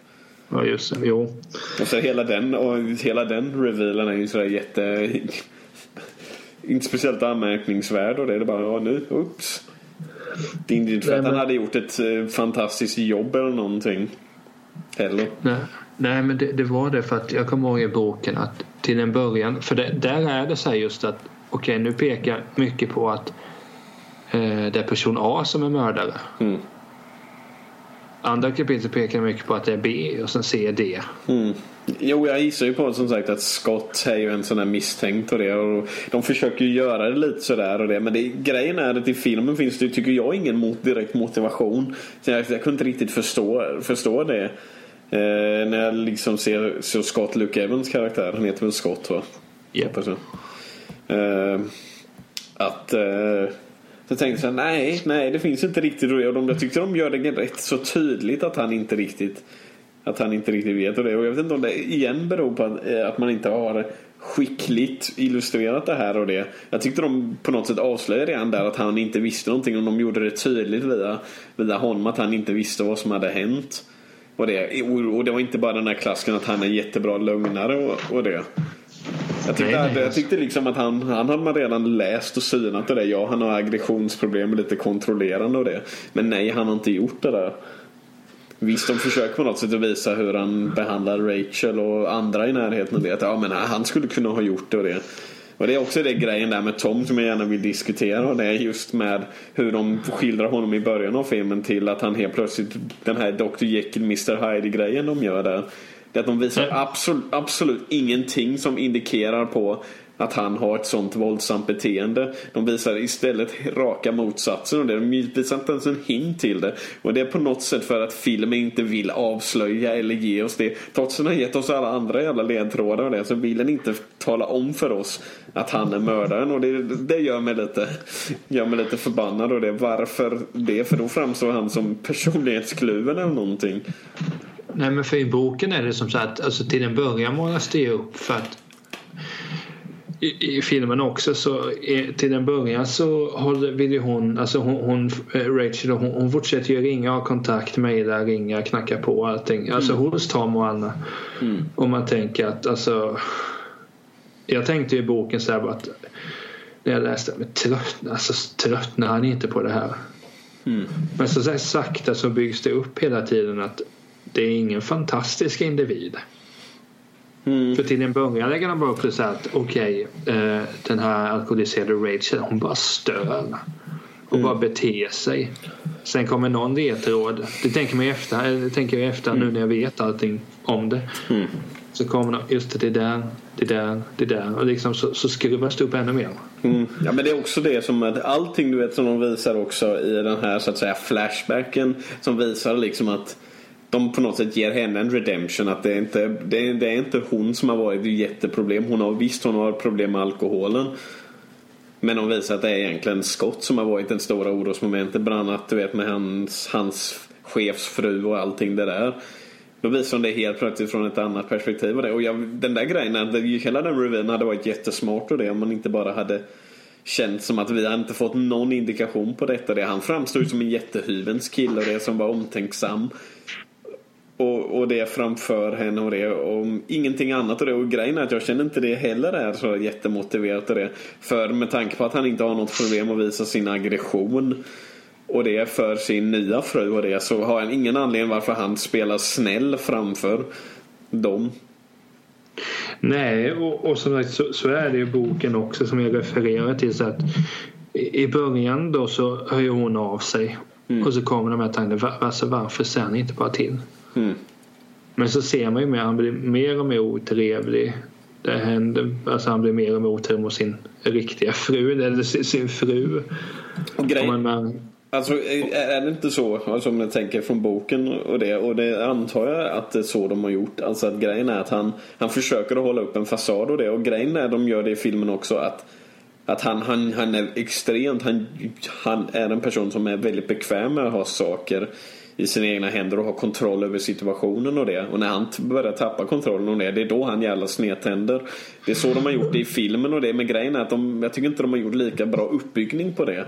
Ja just det, jo. Och så hela den och hela den revealen är ju sådär jätte inte speciellt anmärkningsvärd och det är bara ja nu, oops. Det är inte för att han hade gjort ett eh, fantastiskt jobb eller någonting. Heller. Nej, nej men det, det, var det för att jag kommer ihåg i boken att till en början, för det, där är det så här just att okej okay, nu pekar mycket på att eh, det är person A som är mördare. Mm. Andra kapitlet pekar mycket på att det är B och sen C D. Mm. Jo, jag gissar ju på som sagt att Scott är ju en sån där misstänkt och det. Och de försöker ju göra det lite sådär och det. Men det, grejen är att i filmen finns det tycker jag ingen mot, direkt motivation. Så jag, jag kunde inte riktigt förstå, förstå det. Eh, när jag liksom ser, ser Scott Luke Evans karaktär. Han heter väl Scott va? Yep. Eh, att eh, så tänkte jag nej, nej det finns inte riktigt. Och de, jag tyckte de gör det rätt så tydligt att han inte riktigt att han inte riktigt vet och det. Och jag vet inte om det igen beror på att, eh, att man inte har skickligt illustrerat det här och det. Jag tyckte de på något sätt avslöjade redan där att han inte visste någonting och de gjorde det tydligt via, via honom att han inte visste vad som hade hänt. Och det, och det var inte bara den här klassiken att han är jättebra lögnare och, och det. Jag tyckte, nej, nej. jag tyckte liksom att han, han hade man redan läst och synat det där. Ja, han har aggressionsproblem och lite kontrollerande och det. Men nej, han har inte gjort det där. Visst, de försöker på något sätt att visa hur han behandlar Rachel och andra i närheten. Och det. Att, ja, men han skulle kunna ha gjort det och det. Och det är också det grejen där med Tom som jag gärna vill diskutera. Och det är just med hur de skildrar honom i början av filmen till att han helt plötsligt den här Dr Jekyll Mr Hyde grejen de gör där. Det är att de visar absolut, absolut ingenting som indikerar på att han har ett sånt våldsamt beteende. De visar istället raka motsatsen och det. de visar inte ens en hint till det. Och det är på något sätt för att filmen inte vill avslöja eller ge oss det. Trots att den har gett oss alla andra jävla ledtrådar och det så vill den inte tala om för oss att han är mördaren och det, det gör, mig lite, gör mig lite förbannad och det. Varför det? För då framstår han som personlighetskluven eller någonting. Nej men för i boken är det som så att alltså, till en början målas det upp för att i, i, filmen också så är, till en början så håller, vill hon, alltså hon, hon Rachel hon, hon fortsätter ju ringa, ha kontakt, mejla, ringa, knacka på allting. Alltså mm. hos Tom och Anna. Mm. Och man tänker att alltså jag tänkte i boken så här att när jag läste men trött, alltså, tröttnar han inte på det här? Mm. Men så, så sakta så byggs det upp hela tiden att det är ingen fantastisk individ. Mm. För till en början lägger de bara upp det så att okej okay, eh, den här alkoholiserade Rachel hon bara stör. Och mm. bara beter sig. Sen kommer någon ledtråd. Det tänker man efter, det tänker jag efter mm. nu när jag vet allting om det. Mm. Så kommer de, just det, det där, det där, det där. Och liksom så, så skruvas det upp ännu mer. Mm. Ja men det är också det som att allting du vet som de visar också i den här så att säga flashbacken. Som visar liksom att de på något sätt ger henne en redemption. Att det är inte, det är, det är inte hon som har varit ett jätteproblem. Hon har, visst hon har problem med alkoholen. Men de visar att det är egentligen Scott som har varit den stora orosmomentet. Bland annat du vet med hans, hans chefsfru och allting det där. Då visar de det helt plötsligt från ett annat perspektiv. Och, det. och jag, den där grejen, att hela den revyn hade varit jättesmart och det om man inte bara hade känt som att vi har inte fått någon indikation på detta. Det. Han framstod som en jättehyvens kille och det som var omtänksam. Och, och det framför henne och det. Och ingenting annat och det. Och grejen är att jag känner inte det heller är så jättemotiverat och det. För med tanke på att han inte har något problem att visa sin aggression. Och det för sin nya fru och det. Så har han ingen anledning varför han spelar snäll framför dem. Nej, och, och som sagt så, så, är det i boken också som jag refererar till. Så att I början då så höjer hon av sig. Mm. Och så kommer de här tankarna. Alltså, varför ser han inte bara till? Mm. Men så ser man ju mer, han blir mer och mer otrevlig. Det händer, alltså han blir mer och mer otrevlig mot sin riktiga fru, eller sin fru. Och grejen, man, alltså är det inte så, alltså om jag tänker från boken och det, och det antar jag att det är så de har gjort. Alltså att grejen är att han, han försöker att hålla upp en fasad och det, och grejen är att de gör det i filmen också att att han, han, han är extremt, han, han är en person som är väldigt bekväm med att ha saker i sina egna händer och ha kontroll över situationen och det. Och när han börjar tappa kontrollen och det, det är då han jävla snedtänder. Det är så de har gjort det i filmen och det. Men grejen är att de, jag tycker inte de har gjort lika bra uppbyggning på det.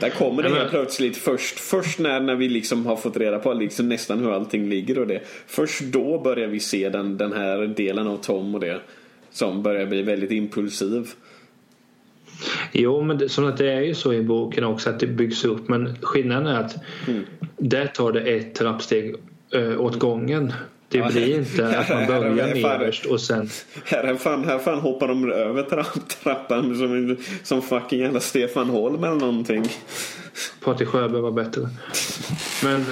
Där kommer det helt plötsligt först, först när, när vi liksom har fått reda på liksom nästan hur allting ligger och det. Först då börjar vi se den, den här delen av Tom och det. Som börjar bli väldigt impulsiv. Jo, men det, som att det är ju så i boken också att det byggs upp. Men skillnaden är att mm. där tar det ett trappsteg äh, åt gången. Det ja, blir inte att man *laughs* börjar nederst och sen... Här fan, här fan hoppar de över trapp, trappan som, som fucking jävla Stefan Holm eller någonting. Patrik Sjöberg var bättre. Men...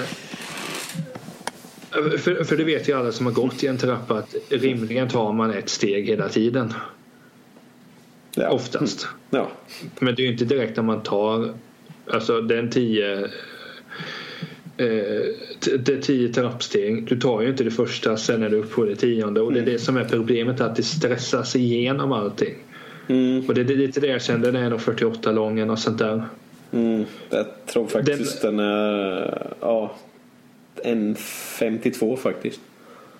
För, för det vet ju alla som har gått i en trappa att rimligen tar man ett steg hela tiden. Ja. Oftast. Ja. Men det är ju inte direkt när man tar alltså den tio eh, det tio trappsteg. Du tar ju inte det första sen är du uppe på det tionde och det är det som är problemet att det stressas igenom allting. Mm. Och det är lite det jag kände den är nog 48 lång och sånt där. Mm. Jag tror faktiskt den, den är ja, en 52 faktiskt.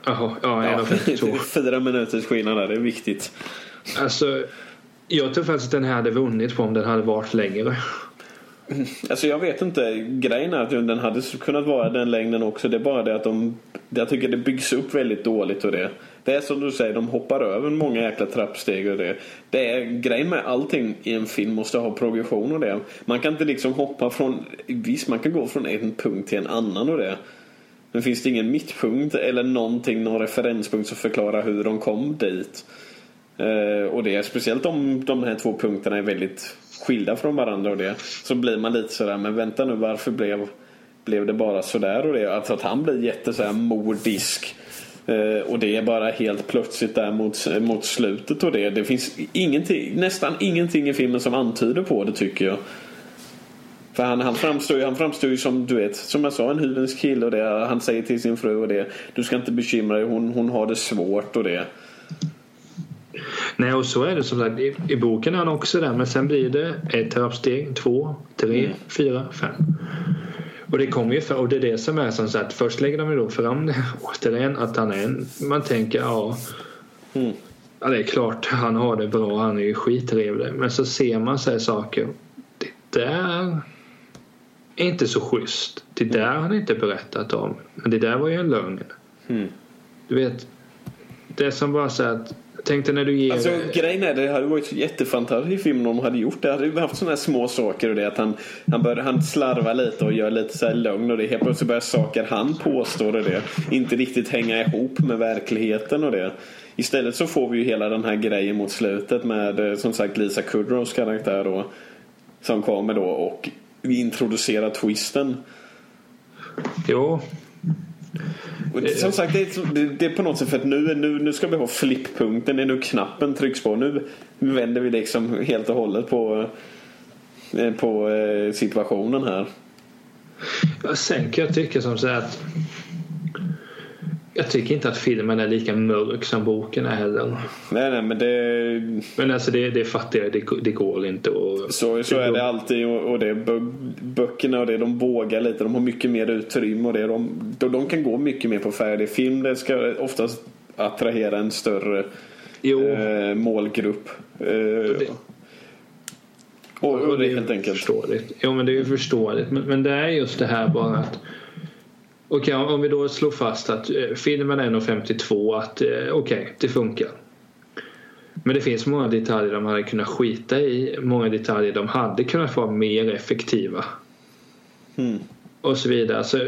Jaha, ja, en ja, *laughs* 52. Fyra minuters skillnad där, det är viktigt. Alltså jag tror faktiskt att den här hade vunnit på om den hade varit längre. Alltså jag vet inte. Grejen är att den hade kunnat vara den längden också. Det är bara det att de... Jag tycker det byggs upp väldigt dåligt och det. Det är som du säger, de hoppar över många jäkla trappsteg och det. Det är grejen med allting i en film måste ha progression och det. Man kan inte liksom hoppa från... Visst, man kan gå från en punkt till en annan och det. Men finns det ingen mittpunkt eller någonting, någon referenspunkt som förklarar hur de kom dit. Eh, och det är speciellt om de här två punkterna är väldigt skilda från varandra och det. Så blir man lite sådär, men vänta nu varför blev, blev det bara sådär och det? Alltså att han blir jätte sådär mordisk. Eh, och det är bara helt plötsligt där mot, mot slutet och det. Det finns ingenting, nästan ingenting i filmen som antyder på det tycker jag. För han, han, framstår ju, han framstår ju som du vet, som jag sa, en hyvens kille och det. Han säger till sin fru och det. Du ska inte bekymra dig, hon, hon har det svårt och det. Nej, och så är det som sagt. I, i boken är han också där, men sen blir det ett trappsteg, två, tre, mm. fyra, fem. Och det kommer ju för, och det är det som är som sagt. Först lägger de ju då fram det återigen att han är en, man tänker ja. Mm. Ja det är klart han har det bra, han är ju skittrevlig. Men så ser man sig saker. Det där är inte så schysst. Det där har han inte berättat om. Men det där var ju en lögn. Mm. Du vet. Det som bara så att Tänk dig när du ger... Alltså grejen är det hade varit jättefantastiskt i filmen om de hade gjort det. Hade ju haft sådana här små saker och det att han, han, börjar, han slarvar lite och gör lite så här lögn och det. Helt plötsligt börjar saker han påstår och det inte riktigt hänga ihop med verkligheten och det. Istället så får vi ju hela den här grejen mot slutet med eh, som sagt Lisa Kudrows karaktär då. Som kommer då och vi introducerar twisten. Jo, och som sagt, det är, det är, på något sätt för att nu, nu, nu ska vi ha flipppunkten. Det är nu knappen trycks på. Nu vänder vi liksom helt och hållet på, eh, på eh, situationen här. Sen kan jag tycka som så att jag tycker inte att filmen är lika mörk som boken är heller. Nej, nej, men det... Men alltså det, det fattar jag, det, det går inte att... Så, så är det alltid och, och det böckerna och det, de vågar lite, de har mycket mer utrymme och det, de, de, de kan gå mycket mer på färdig film. Det ska oftast attrahera en större eh, målgrupp. Eh, och, det, och, och, det är helt enkelt. Förståeligt. Jo men det är ju förståeligt. Men, men det är just det här bara att Okej, okay, om vi då slår fast att eh, filmen är 1.52 att eh, okej, okay, det funkar. Men det finns många detaljer de hade kunnat skita i. Många detaljer de hade kunnat vara mer effektiva. Mm. Och så vidare. Så,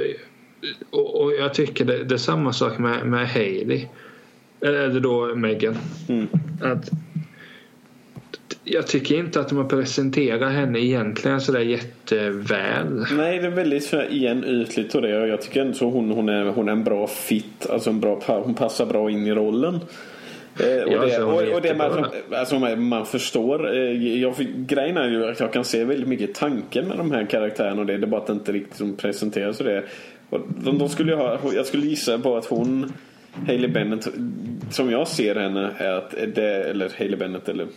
och, och jag tycker det, det är samma sak med, med Hailey. Eller då Megan. Mm. Att jag tycker inte att de presenterar henne egentligen sådär jätteväl. Nej, det är väldigt så igen ytligt och det. Jag tycker ändå så hon, hon, är, hon är en bra fit. Alltså en bra, hon passar bra in i rollen. Eh, och, ja, det, och, och det man, alltså, man förstår. Eh, jag, grejen är ju att jag kan se väldigt mycket tanken med de här karaktärerna och det. Det är bara att det inte riktigt som presenteras. Och det. Och de, de skulle ha, jag skulle gissa på att hon Hailey Bennett, som jag ser henne, är att det, eller Hailey Bennett eller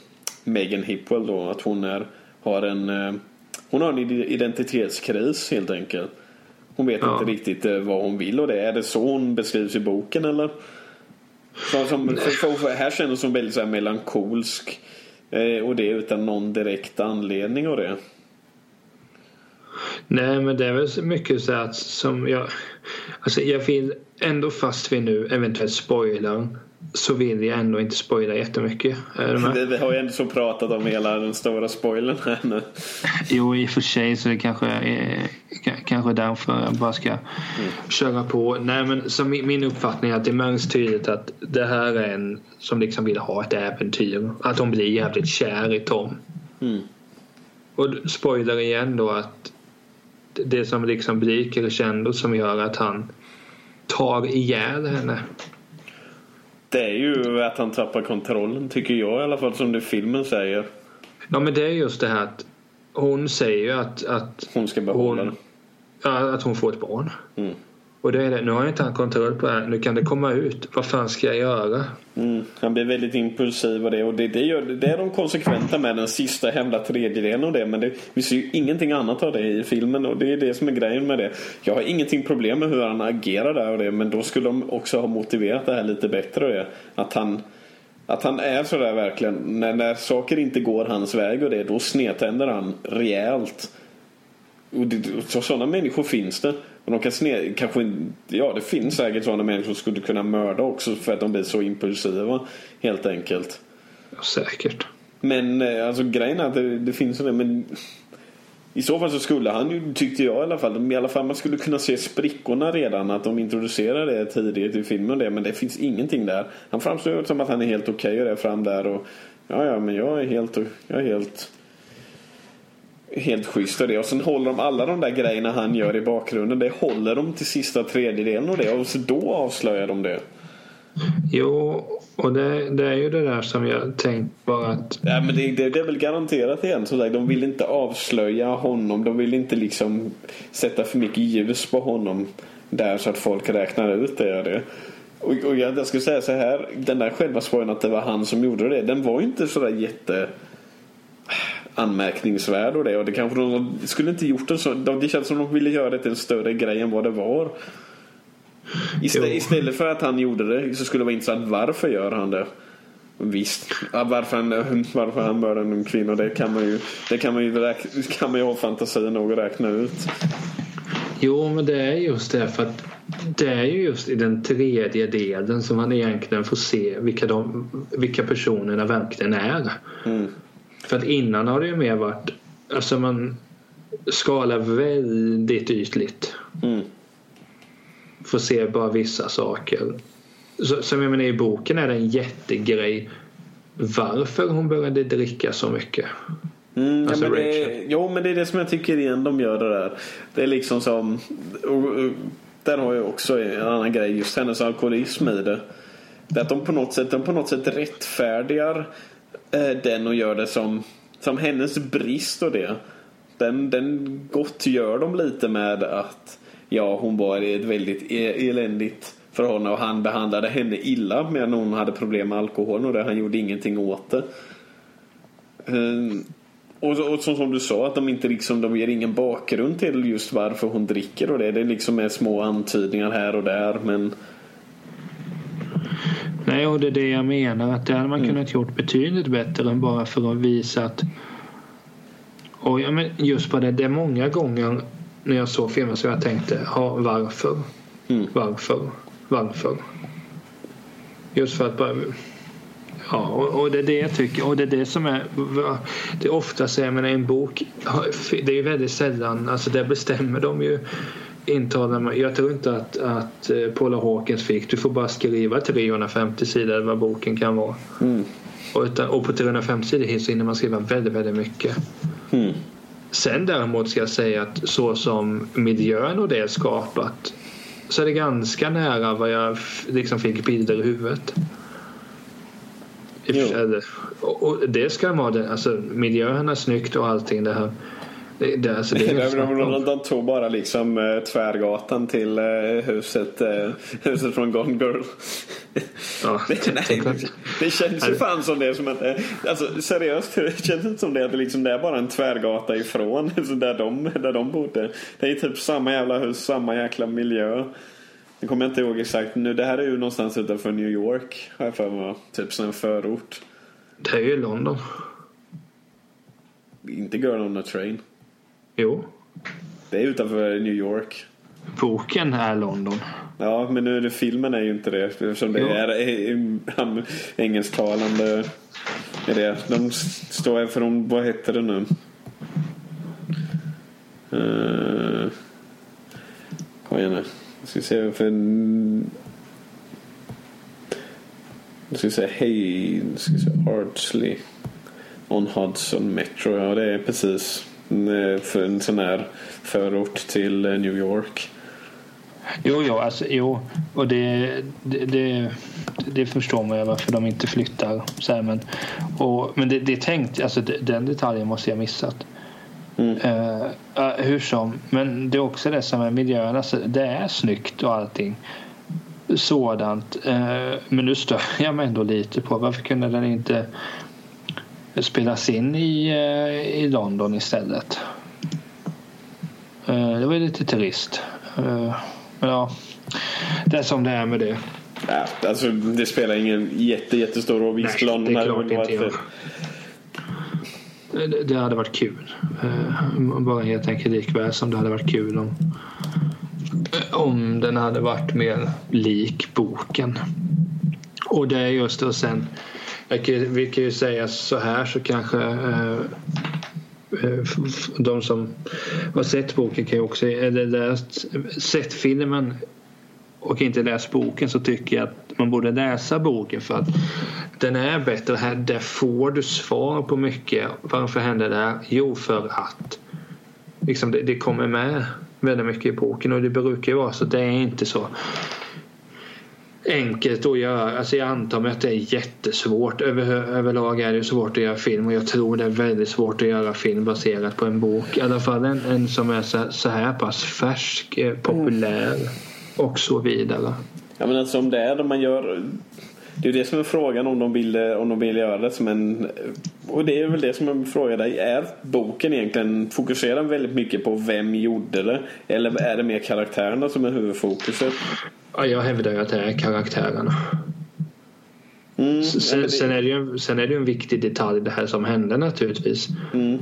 Megan Hipwell då. Att hon är, har en eh, hon har en identitetskris helt enkelt. Hon vet ja. inte riktigt eh, vad hon vill och det. Är det så hon beskrivs i boken eller? För, som, för, för, här känns hon väldigt så här melankolsk. Eh, och det utan någon direkt anledning och det. Nej men det är väl mycket så att som jag Alltså jag vill ändå fast vi nu eventuellt spoilar så vill jag ändå inte spoila jättemycket. Vi, vi har ju ändå så pratat om hela den stora spoilern här nu. Jo, i och för sig så det kanske är kanske därför jag bara ska mm. köra på. Nej, men så min, min uppfattning är att det märks tydligt att det här är en som liksom vill ha ett äventyr. Att hon blir jävligt kär i Tom. Mm. Och spoiler igen då att det som liksom blir crescendo som gör att han tar ihjäl henne. Det är ju att han tappar kontrollen tycker jag i alla fall som det filmen säger. Ja men det är just det här att hon säger ju att, att hon ska behålla hon, ja, att hon får ett barn. Mm. Och det är det. Nu har inte han kontroll på det här. Nu kan det komma ut. Vad fan ska jag göra? Mm. Han blir väldigt impulsiv och det. Och det, det, gör, det är de konsekventa med den sista hemla tredjedelen av det. Men det, vi ser ju ingenting annat av det i filmen. Och det är det som är grejen med det. Jag har ingenting problem med hur han agerar där och det. Men då skulle de också ha motiverat det här lite bättre. Och det. Att han... Att han är sådär verkligen. När, när saker inte går hans väg och det. Då snedtänder han rejält. Och det, så, sådana människor finns det. Och de kan sne, kanske, ja det finns säkert sådana människor som skulle kunna mörda också för att de blir så impulsiva. Helt enkelt. Ja, säkert. Men eh, alltså grejen är att det, det finns sådana men i så fall så skulle han ju, tyckte jag i alla fall, i alla fall man skulle kunna se sprickorna redan. Att de introducerar det tidigt i filmen det, men det finns ingenting där. Han framstår som att han är helt okej okay och är fram där och ja, ja, men jag är helt, jag är helt helt schysst och det. Och sen håller de alla de där grejerna han gör i bakgrunden. Det håller de till sista tredjedelen och det. Och så då avslöjar de det. Jo, och det, det är ju det där som jag tänkt bara att... Ja, men det, det, det är väl garanterat igen. Där, de vill inte avslöja honom. De vill inte liksom sätta för mycket ljus på honom där så att folk räknar ut det. det. Och, och jag, jag skulle säga så här. Den där själva spoilern att det var han som gjorde det. Den var ju inte sådär jätte anmärkningsvärd och det. Och det kanske de skulle inte gjort det så. Det känns som de ville göra det till en större grej än vad det var. Istället, istället för att han gjorde det så skulle det vara intressant varför gör han det? Visst, varför han, *laughs* varför han mördar en kvinna det kan man ju, det kan man ju, räkna, kan man ju ha fantasi nog att räkna ut. Jo, men det är just det för att det är ju just i den tredje delen som man egentligen får se vilka, de, vilka personerna verkligen är. Mm. För att innan har det ju mer varit, alltså man skalar väldigt ytligt. Mm. Får se bara vissa saker. Så, som jag menar i boken är det en jättegrej varför hon började dricka så mycket. Mm, Alltså ja, men det, Rachel. jo men det är det som jag tycker igen de gör det där. Det är liksom som och, och, Där har jag också en annan grej just hennes alkoholism i det. Det är att de på något sätt, de på något sätt rättfärdigar Eh, den och gör det som, som hennes brist och det. Den, den gottgör de lite med att ja hon var i ett väldigt e- eländigt förhållande och han behandlade henne illa medan hon hade problem med alkoholen och det. Han gjorde ingenting åt det. Ehm, och, och som, som du sa, att de inte liksom, de ger ingen bakgrund till just varför hon dricker och det. Det liksom är små antydningar här och där men Nej, och det är det jag menar att det hade man kunnat gjort betydligt bättre än bara för att visa att och ja, men just på det, det är många gånger när jag såg filmen så jag tänkte, ja, varför? Mm. Varför? Varför? Just för att bara Ja, och, och det är det jag tycker. Och det är det som är... Det är ofta så, jag menar, en bok... Det är ju väldigt sällan... Alltså där bestämmer de ju intalar man. Jag tror inte att, att eh, Paula Hawkins fick... Du får bara skriva 350 sidor vad boken kan vara. mm. Och, utan, och på 350 sidor så hinner man skriva väldigt, väldigt mycket. Mm. Sen däremot ska jag säga att så som miljön och det är skapat så är det ganska nära vad jag liksom fick bilder i huvudet. Jo. och det ska vara det. Alltså miljön är snyggt och allting det här. Det, det, alltså, det är de, snack de, de, tog bara liksom eh, tvärgatan till eh, huset, eh, huset från Gone Girl. Ja, *laughs* det, nej, det, det känns ju fan som det som att eh, Alltså seriöst, *laughs* det känns inte som det att det, liksom, det är bara en tvärgata ifrån *laughs* alltså, där, de, där de bodde. Det är typ samma jävla hus, samma jäkla miljö. Jag kommer inte ihåg exakt nu. Det här är ju någonstans utanför New York. Har jag för mig. Typ som en förort. Det är ju London. Inte Girl on a Train. Jo. Det är utanför New York. Boken är London. Ja, men nu är det, filmen är ju inte det eftersom det Jo. är engelsktalande. Är det. De står för de, vad heter det nu? Uh, kom igen nu. Jag ska se för jag ska säga hej, jag ska säga Ardsley on Hudson Metro. Ja, det är precis för en sån här förort till eh, New York. Jo, jo, alltså, jo. Och det, det, det, det förstår man ju varför de inte flyttar. Så här, men och, men det, det tänkt, alltså den detaljen måste jag ha missat. Mm. Ja, hur som, men det är också det som är miljön. Alltså, det är snyggt och allting sådant. Eh, men nu stör *laughs* jag mig ändå lite på varför kunde den inte spelas in i, eh, i London istället? Eh, det var lite trist. Eh, men ja, det är som det är med det. Ja, alltså, det spelar ingen jätte, jättestor roll. Visst, Nej, London det är hade klart varit inte för- Det, det hade varit kul. Eh, Bara helt enkelt likväl som det hade varit kul om, om den hade varit mer lik boken. Och det är just det och sen jag kan, vi kan ju säga så här så kanske eh, eh de som har sett boken kan ju också, eller läst, sett filmen och inte läst boken så tycker jag att man borde läsa boken för att den är bättre. Här, där får du svar på mycket. Varför hände det här? Jo, för att liksom det, det kommer med väldigt mycket i boken och det brukar ju vara så. Det är inte så enkelt att göra. Alltså jag antar mig att det är jättesvårt. Över, överlag är det svårt att göra film och jag tror det är väldigt svårt att göra film baserat på en bok. I alla fall en, en som är så, så här pass färsk, eh, populär och så vidare. Ja men alltså om det är det man gör det är det som är frågan om de vill, om de vill göra det som en... Och det är väl det som jag frågar dig. Är boken egentligen, fokuserar väldigt mycket på vem gjorde det? Eller är det mer karaktärerna som är huvudfokuset? Ja, jag hävdar ju att det är karaktärerna. Mm, sen, det... sen, är det ju, sen är det en viktig detalj det här som hände naturligtvis. Mm.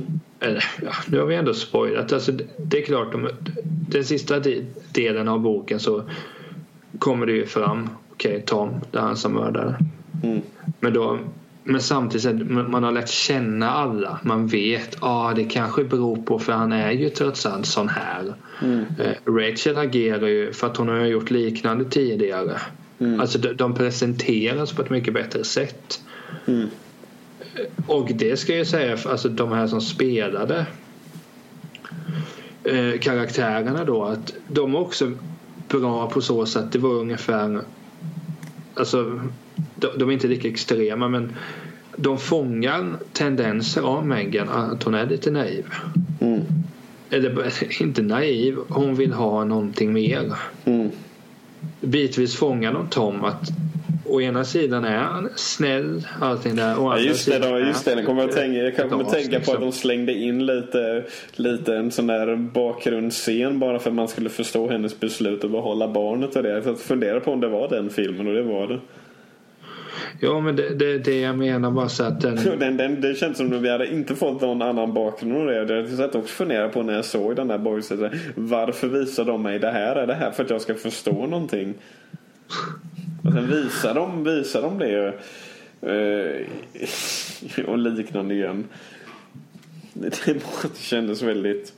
ja, nu har vi ändå spoilat. Alltså, det är klart, de, den sista delen av boken så kommer det ju fram okej okay, Tom, det är han som mördade. Mm. Men, då, men samtidigt man har lärt känna alla. Man vet att ah, det kanske beror på för han är ju trots allt sån här. Mm. Eh, Rachel agerar ju för att hon har gjort liknande tidigare. Mm. Alltså de, de presenteras på ett mycket bättre sätt. Mm. Och det ska jag säga, alltså de här som spelade eh, karaktärerna då att de är också bra på så sätt. Det var ungefär alltså, de, de är inte lika extrema men de fångar tendenser av Megan att hon är lite naiv. Mm. Eller inte naiv, hon vill ha någonting mer. Mm. Bitvis fångar de Tom att å ena sidan är han snäll, allting där. ja, just det, då, just det. Kommer jag, tänka, jag kan tänka på att liksom. de slängde in lite, lite en sån där bakgrundsscen bara för att man skulle förstå hennes beslut att behålla barnet och det. Jag funderar på om det var den filmen och det var det. Ja men det, det, det jag menar bara så att den... *laughs* den, den... Det känns som att vi hade inte fått någon annan bakgrund av det. Jag satt också funderade på när jag såg den där boysen. Varför visar de mig det här? Är det här för att jag ska förstå någonting? Och sen visar de, visar de det. Eh, *laughs* och liknande igen. Det, det kändes väldigt...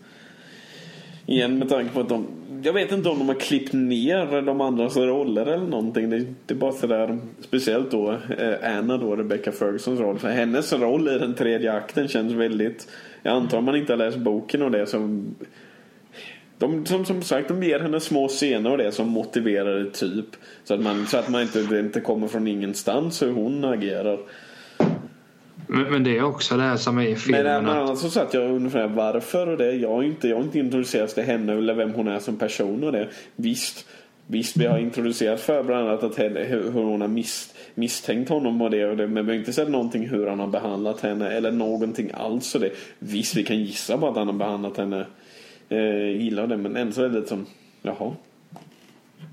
Igen med tanke på att de... Jag vet inte om de har klippt ner de andras roller eller någonting. Det, det är bara sådär... Speciellt då eh, Anna då, Rebecca Fergusons roll. För hennes roll i den tredje akten känns väldigt... Jag antar man inte har läst boken och det som de, som, som sagt, de ger henne små scener och det som motiverar det typ. Så att man, så att man inte, det inte kommer från ingenstans hur hon agerar. Men, men, det är också det här som är i filmen. Men, men annars så satt jag ungefär varför och det. Jag har inte, jag har inte introducerats till henne eller vem hon är som person och det. Visst, visst vi har introducerat för bland annat att henne, hur hon har miss, misstänkt honom och det, och det. Men vi har inte sett någonting hur han har behandlat henne eller någonting alls och det. Visst vi kan gissa på att han har behandlat henne eh, gillar det men än så är det lite som, jaha.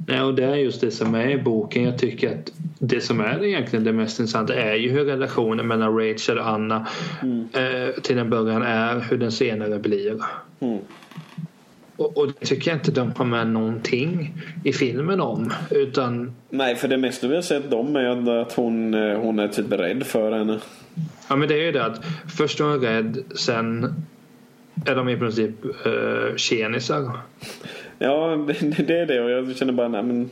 Nej, och det är just det som är i boken. Jag tycker att det som är egentligen det mest intressanta är ju hur relationen mellan Rachel och Anna mm. eh, till en början är, hur den senare blir. Mm. Och, och det tycker jag inte de har med någonting i filmen om. Utan... Nej, för det mesta vi har sett dem är att hon, eh, hon är typ rädd för henne. Ja, men det är ju det att först är hon rädd, sen är de i princip uh, tjenisar. Ja, *laughs* det, det, är det och jag känner bara, nej men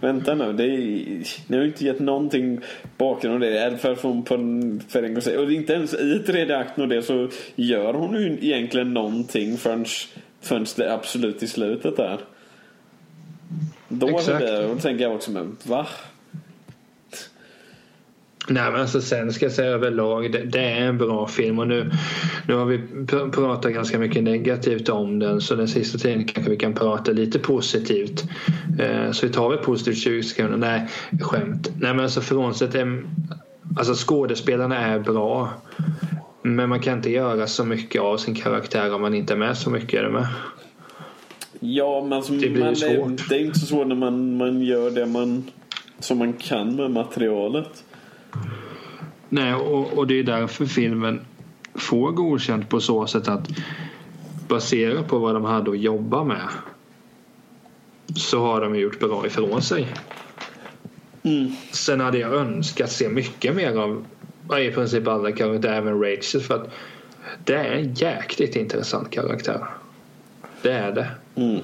vänta nu. Det är, ni har ju inte gett någonting bakgrund det. Är för, för, för, för en gång Och inte ens i tredje akten och det så gör hon ju egentligen någonting förrän, förrän det absolut i slutet där. Då Exakt. är det, och då tänker jag också, men va? Nej men alltså sen ska jag säga överlag det, det, är en bra film och nu, nu har vi pr pratat ganska mycket negativt om den så den sista tiden kanske vi kan prata lite positivt. Eh, så vi tar väl positivt 20 sekunder. Nej, skämt. Nej men alltså frånsett Alltså skådespelarna är bra. Men man kan inte göra så mycket av sin karaktär om man inte är med så mycket. Är det med? Ja men alltså, det, blir man, svårt. det är inte så svårt när man, man gör det man som man kan med materialet. Nej, och, och det är därför filmen får godkänt på så sätt att baserat på vad de hade att jobba med så har de gjort bra ifrån sig. Mm. Sen hade jag önskat se mycket mer av i princip alla karaktärer, även Rachel för att det är en jäkligt intressant karaktär. Det är det. Mm.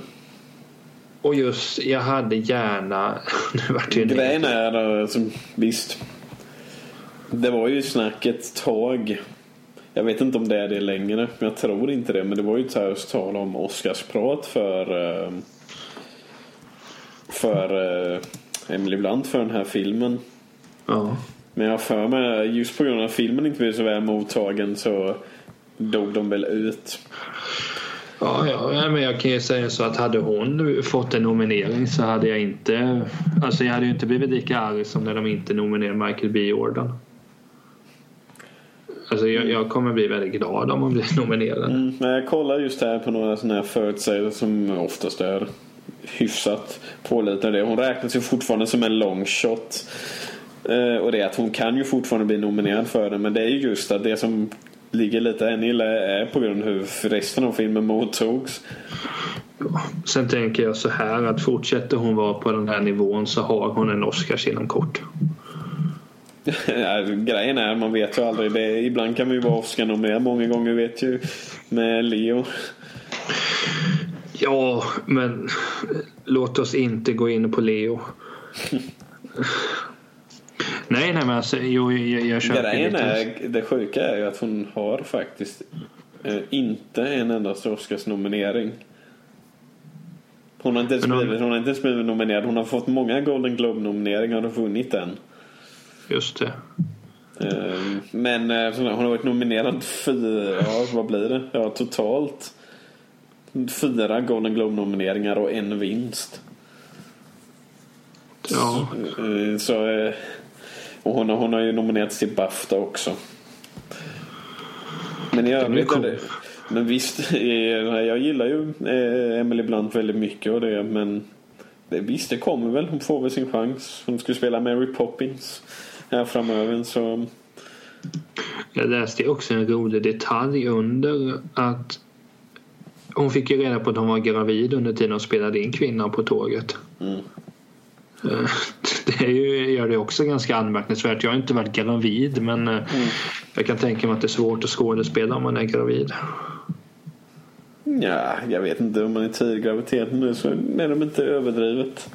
Och just, jag hade gärna... *laughs* nu vart det Grejen är, alltså, visst. Det var ju snack ett tag. Jag vet inte om det är det längre. Men jag tror inte det. Men det var ju ett tal om Oscarsprat för... Eh, för... Eh, Emily Blunt för den här filmen. Ja. Men jag för mig, just på grund av att filmen inte blev så väl mottagen så dog de väl ut. Ja, ja, men jag kan ju säga så att hade hon fått en nominering så hade jag inte... Alltså jag hade ju inte blivit lika arg som när de inte nominerade Michael B Jordan. Alltså jag, jag kommer bli väldigt glad om hon blir *laughs* nominerad. Mm, men jag kollar just här på några sådana här förutsägelser som oftast är hyfsat pålitade. Hon räknas ju fortfarande som en long shot. Eh, och det är att hon kan ju fortfarande bli nominerad för det. Men det är ju just att det som ligger lite än illa är på grund av hur resten av filmen mottogs. Sen tänker jag så här att fortsätter hon vara på den här nivån så har hon en Oscars inom kort. Ja, *laughs* grejen är, man vet ju aldrig. Det, ibland kan vi ju vara Oscar-nominerad. Många gånger vet ju med Leo. Ja, men låt oss inte gå in på Leo. *laughs* nej, nej, men alltså, jo, jag, jag köper Grejen är, det sjuka är ju att hon har faktiskt eh, inte en endast Oscars-nominering. Hon har, inte ens hon- blivit, hon har inte ens blivit nominerad. Hon har fått många Golden Globe-nomineringar och vunnit en. Just det. Eh, Men eh, hon har varit nominerad fyra, vad blir det? Ja totalt fyra Golden Globe-nomineringar och en vinst. Ja, Eh, Så, eh, och hon har, hon har ju nominerats till Bafta också. Men i övrigt är cool. det, Men visst, eh, jag gillar ju Emily Blunt väldigt mycket och det men det, Visst, det kommer väl. Hon får väl sin chans. Hon skulle spela Mary Poppins här framöver så jag läste också en rolig detalj under att hon fick ju reda på att hon var gravid under tiden hon spelade in kvinnan på tåget. Mm. Eh, *laughs* Det är ju, gör det också ganska anmärkningsvärt. Jag har inte varit gravid men eh, jag kan tänka mig att det är svårt att skådespela om man är gravid. Ja, jag vet inte om man är tidig graviditet nu så är de inte överdrivet.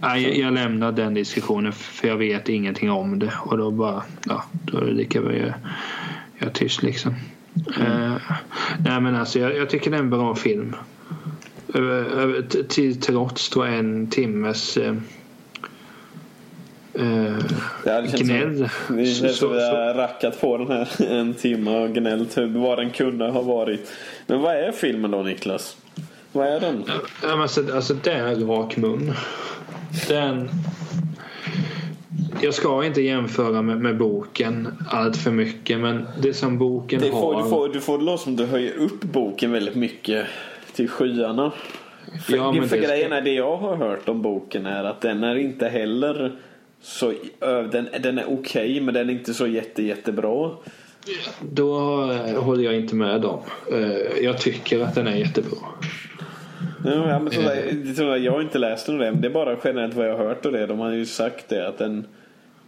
Nej, jag, lämnar den diskussionen för jag vet ingenting om det och då bara, ja, då är det lika bra jag, jag är tyst liksom. Eh, nej men alltså jag, jag tycker det är en bra film. Till trots då en timmes Ja, det känns gnäll. Som, det känns som vi har rackat på den här *laughs* en timme och gnällt hur vad den kunde ha varit. Men vad är filmen då Niklas? Vad är den? Ja, alltså, alltså det är rak mun. Den... Jag ska inte jämföra med, med boken allt för mycket men det som boken Det har... får, du, får, du får det låta som du höjer upp boken väldigt mycket till skyarna. För, Ja, för det- grejen är det jag har hört om boken är att den är inte heller så den, den är okej men den är inte så jätte jättebra. Då eh, håller jag inte med dem. Eh, Jag tycker att den är jättebra. Ja, men sådär, tror jag, har inte läst och det, det är bara generellt vad jag har hört och det. De har ju sagt det att den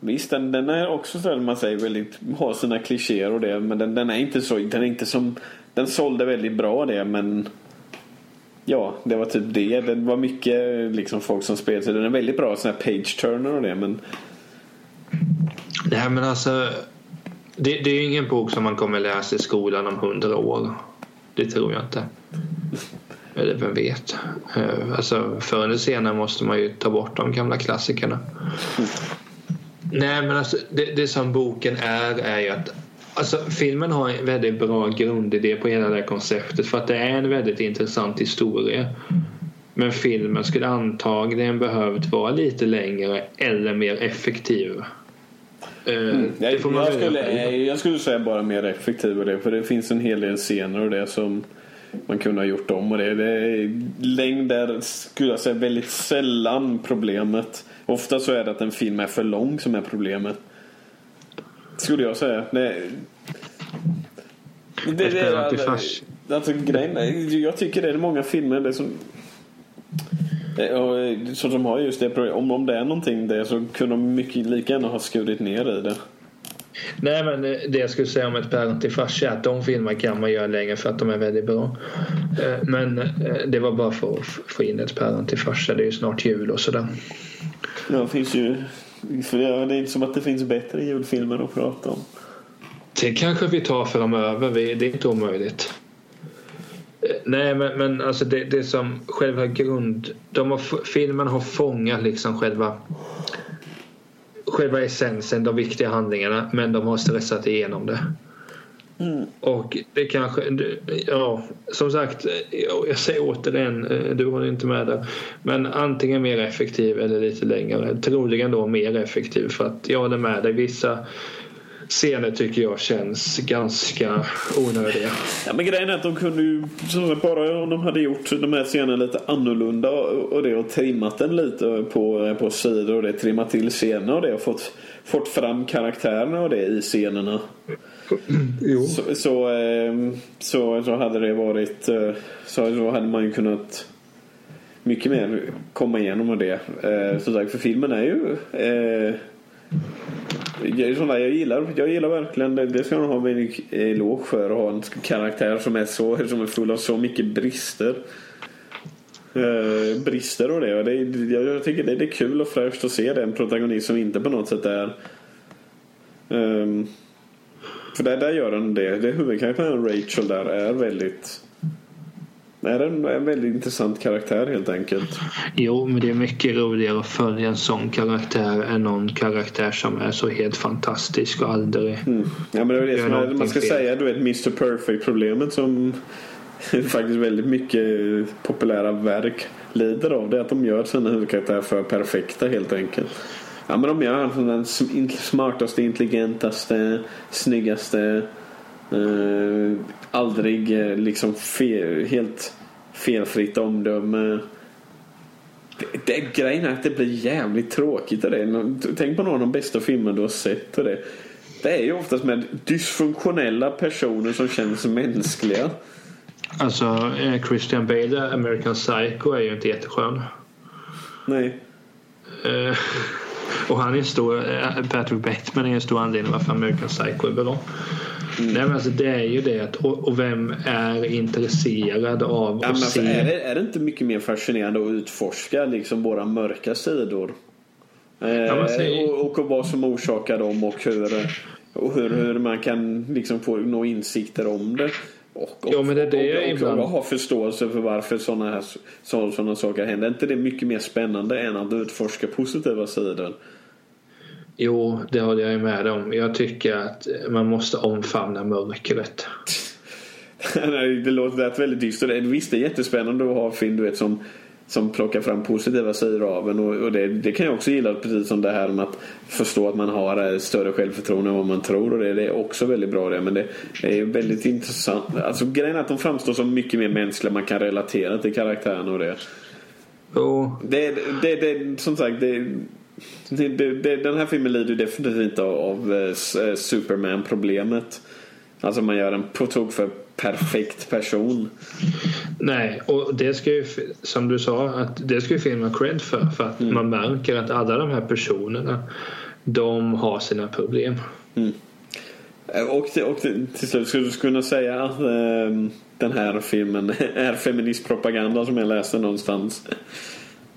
Visst, den, den är också sådär man säger väldigt, har sina klichéer och det, men den, den är inte så, den är inte som, den sålde väldigt bra det, men Ja, det var typ det. Det var mycket liksom folk som spelade sig. Den är väldigt bra sån här page-turner och det, men Nej men alltså det, det är ju ingen bok som man kommer läsa i skolan om hundra år. Det tror jag inte. Eller vem vet. Eh, Alltså förr eller senare måste man ju ta bort de gamla klassikerna. Nej men alltså det, det som boken är är ju att Alltså filmen har en väldigt bra grundidé på hela det här konceptet för att det är en väldigt intressant historia. Men filmen skulle antagligen behövt vara lite längre eller mer effektiv. Eh, jag, man jag, välja skulle, jag skulle säga bara mer effektiv och det. För det finns en hel del scener och det som man kunde ha gjort om. Och det, det är, längd är, skulle jag säga, väldigt sällan problemet. Ofta så är det att en film är för lång som är problemet. Skulle jag säga. Det, det, Jag spelar alltid fars. Alltså grejen jag tycker det är många filmer det som och, eh, de har just det problemet. Om, om det är någonting där så kunde de mycket lika gärna ha skurit ner i det. Nej men eh, det jag skulle säga om ett päron till farsa är att de filmer kan man göra längre för att de är väldigt bra. Eh, Men eh, det var bara för att få in ett päron till farsa. Det är ju snart jul och sådär. Ja, det finns ju... För det är inte som att det finns bättre julfilmer att prata om. Det kanske vi tar framöver. Det är inte omöjligt. Nej men, men alltså det, det som själva grund... De har, filmen har fångat liksom själva själva essensen, de viktiga handlingarna men de har stressat igenom det. Mm. Och det kanske, ja som sagt, jag säger återigen, du håller inte med där. Men antingen mer effektiv eller lite längre. Troligen då mer effektiv för att jag håller med dig. Vissa scener tycker jag känns ganska onödiga. Ja, men grejen är att de kunde ju, bara om de hade gjort de här scenerna lite annorlunda och det och trimmat den lite på, på sidor och det, trimmat till scener och det och fått, fått fram karaktärerna och det i scenerna. *clears throat* Jo. Så, så, ehm, så, så hade det varit, eh, så, så hade man ju kunnat mycket mer komma igenom och det. Eh, så sagt, för filmen är ju eh, sådana, jag, gillar, jag gillar verkligen det. Det ska man ha en eloge för. Att ha en karaktär som är, så, som är full av så mycket brister. Eh, brister och det. det jag, jag tycker det, det, är kul och fräscht att se det. En protagonist som inte på något sätt är... Um, för där, där gör den det. det huvudkaraktären Rachel där är väldigt är en, en väldigt intressant karaktär helt enkelt. Jo, men det är mycket roligare att följa en sån karaktär än någon karaktär som är så helt fantastisk och aldrig mm. Ja, men det är det som är, man ska fel. säga, du vet Mr Perfect-problemet som *laughs* faktiskt väldigt mycket populära verk lider av. Det är att de gör sina huvudkaraktärer för perfekta helt enkelt. Ja, men de gör den smartaste, intelligentaste, snyggaste Eh, aldrig eh, liksom fel, helt felfritt omdöme. Det, det, grejen är att det blir jävligt tråkigt. Och det. Tänk på någon av de bästa filmer du har sett. Och det. det är ju oftast med dysfunktionella personer som känns mänskliga. Alltså eh, Christian Bale, American Psycho är ju inte jätteskön. Nej. Uh, *laughs* och han är en stor, Patrick Bateman är en stor anledning varför American Psycho är bra. Nej, men alltså, det är ju det. Och, och vem är intresserad av ja, att alltså, se? Är det, är det inte mycket mer fascinerande att utforska liksom våra mörka sidor? Eh, ja, och, och vad som orsakar dem och hur, och hur, hur man kan liksom få nå insikter om det. Och, och, ja, men det är det och, ibland... och ha förståelse för varför sådana här sådana saker händer. Är inte det mycket mer spännande än att utforska positiva sidor? Jo, det håller jag med om. Jag tycker att man måste omfamna mörkret. *laughs* det låter väldigt dystert. Visst, det är jättespännande att ha film du vet, som, som plockar fram positiva sidor av en. Och, och det, det, kan jag också gilla, precis som det här med att förstå att man har större självförtroende än vad man tror. Och det, det är också väldigt bra det. Men det är väldigt intressant. Alltså grejen är att de framstår som mycket mer mänskliga. Man kan relatera till karaktären och det. Oh. Det, det, det, som sagt, det, den här filmen lider definitivt inte av, av uh, Superman-problemet. Alltså man gör en på tok för perfekt person. Nej, och det ska ju som du sa att det ska ju filmen cred för. För att mm. man märker att alla de här personerna de har sina problem. Mm. Eh, och, till, och till, till slut skulle du kunna säga att äh, den här filmen *laughs* är feministpropaganda som jag läste någonstans.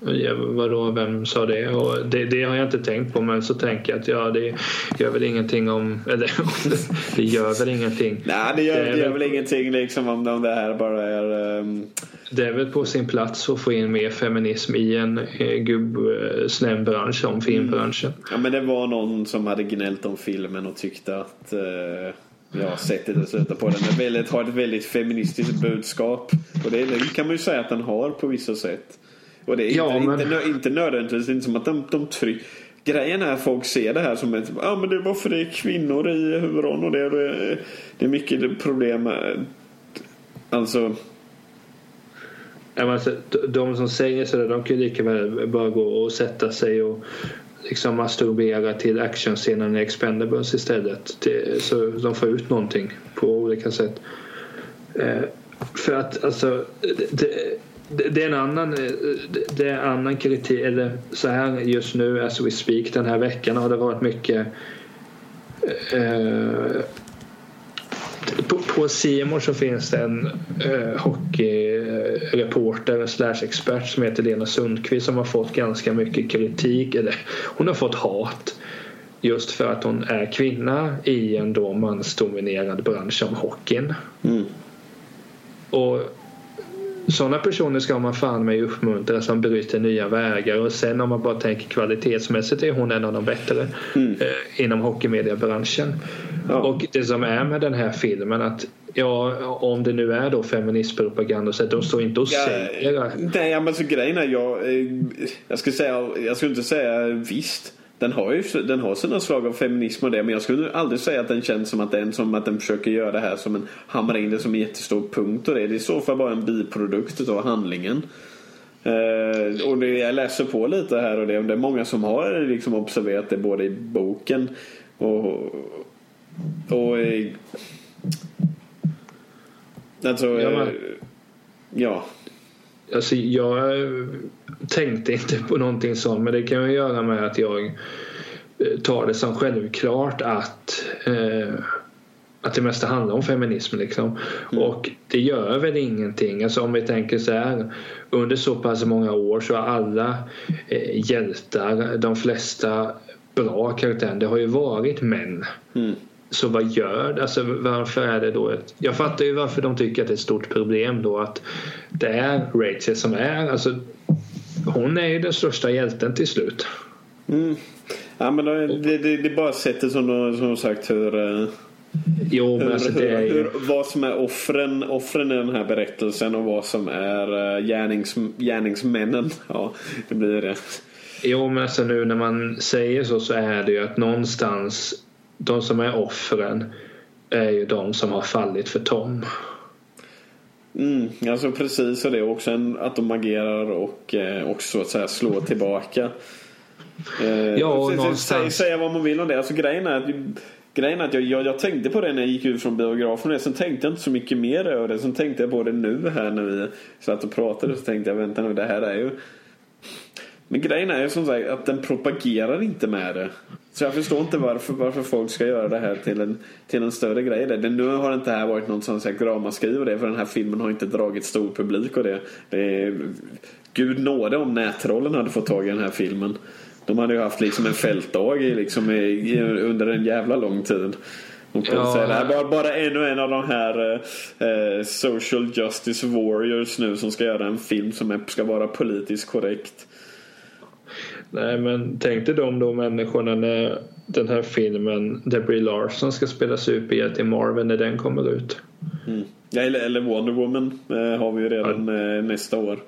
Ja, vadå, vem sa det? Och det? Det har jag inte tänkt på men så tänker jag att ja, det gör väl ingenting om... *laughs* Eller det gör väl iningenting. Nej, det gör, det, det gör väl, väl ingenting liksom om, om det här bara är... Um... Det är väl på sin plats att få in mer feminism i en eh, gubbsnäll bransch som filmbranschen. Mm. Ja, men det var någon som hade gnällt om filmen och tyckte att uh... Ja, sättet att sluta på den är väldigt, har ett väldigt feministiskt budskap. Och det kan man ju säga att den har på vissa sätt. Och det är ja, inte, men... inte, inte nödvändigtvis inte som att de, de trycker Grejen är att folk ser det här som ett, ja ah, men det är varför det är kvinnor i huvudrollen och det, det, det är mycket problem. Alltså. Ja, alltså, de som säger sådär de kan ju lika väl bara gå och sätta sig och liksom masturbera till actionscenen i Expendables istället. Till, så de får ut någonting på olika sätt. Eh, för att alltså det, det är en annan, eh, det är annan kritik, eller så här just nu as we speak den här veckan har det varit mycket eh, på, på Simon så finns det en eh, hockeyreporter slash expert som heter Lena Sundqvist som har fått ganska mycket kritik, eller hon har fått hat just för att hon är kvinna i en då mansdominerad bransch som hockeyn. Mm. Och sådana personer ska man fan med uppmuntra som bryter nya vägar och sen om man bara tänker kvalitetsmässigt är hon en av de bättre mm. eh, inom hockeymediabranschen. Ja. Och det som är med den här filmen att Ja, om det nu är då feministpropaganda så de står inte och ja, säger... Nej, men så grejen är jag... Eh, jag skulle säga... Jag skulle inte säga visst. Den har ju den har sina slag av feminism och det men jag skulle aldrig säga att den känns som att den, som att den försöker göra det här som en hamra in det som en jättestor punkt och det. Det är i så fall bara en biprodukt av handlingen. Uh, och det, jag läser på lite här och det, det är många som har liksom observerat det både i boken och, och i, Alltså, ja, men, ja. Alltså jag tänkte inte på någonting sånt men det kan ju göra med att jag eh, tar det som självklart att eh, att det mesta handlar om feminism liksom. Mm. Och det gör väl ingenting. Alltså om vi tänker så här. Under så pass många år så har alla eh, hjältar, de flesta bra karaktärer, det har ju varit män. Mm. Så vad gör det? Alltså varför är det då ett... Jag fattar ju varför de tycker att det är ett stort problem då att det är Rachel som är... Alltså, hon är ju den största hjälten till slut. Mm. Ja men det, det, det är bara sättet som de som sagt hur... Uh... Jo, men alltså det är ju... hur, vad som är offren, offren i den här berättelsen och vad som är uh, gärnings, gärningsmännen. *laughs* Ja, det blir det. Jo, men alltså nu när man säger så så är det ju att någonstans de som är offren är ju de som har fallit för Tom. Mm, alltså precis och det är också en, att de agerar och eh, också att säga slår tillbaka. Eh, ja, och någonstans... Säga vad man vill om det. Alltså grejen är att, grejen är att jag, jag, jag, tänkte på det när jag gick ut från biografen. Sen tänkte jag inte så mycket mer över det. Sen tänkte jag på det nu här när vi satt och pratade. Så tänkte jag vänta nu det här är ju men grejen är ju som sagt att den propagerar inte med det. Så jag förstår inte varför, varför folk ska göra det här till en, till en större grej. Det. Nu har inte här varit någon sån ramaskri och det för den här filmen har inte dragit stor publik och det. det är, Gud nåde om nätrollen hade fått tag i den här filmen. De hade ju haft liksom en fältdag i, liksom, i, under en jävla lång tid. De ja. säga det här bara, bara ännu en av de här eh, social justice warriors nu som ska göra en film som är, ska vara politiskt korrekt. Nej men tänk dig de då människorna när den här filmen där Brie Larson ska spela superhjälte i Marvel när den kommer ut. Mm. Ja, eller, eller Wonder Woman eh, har vi ju redan ja. eh, nästa år.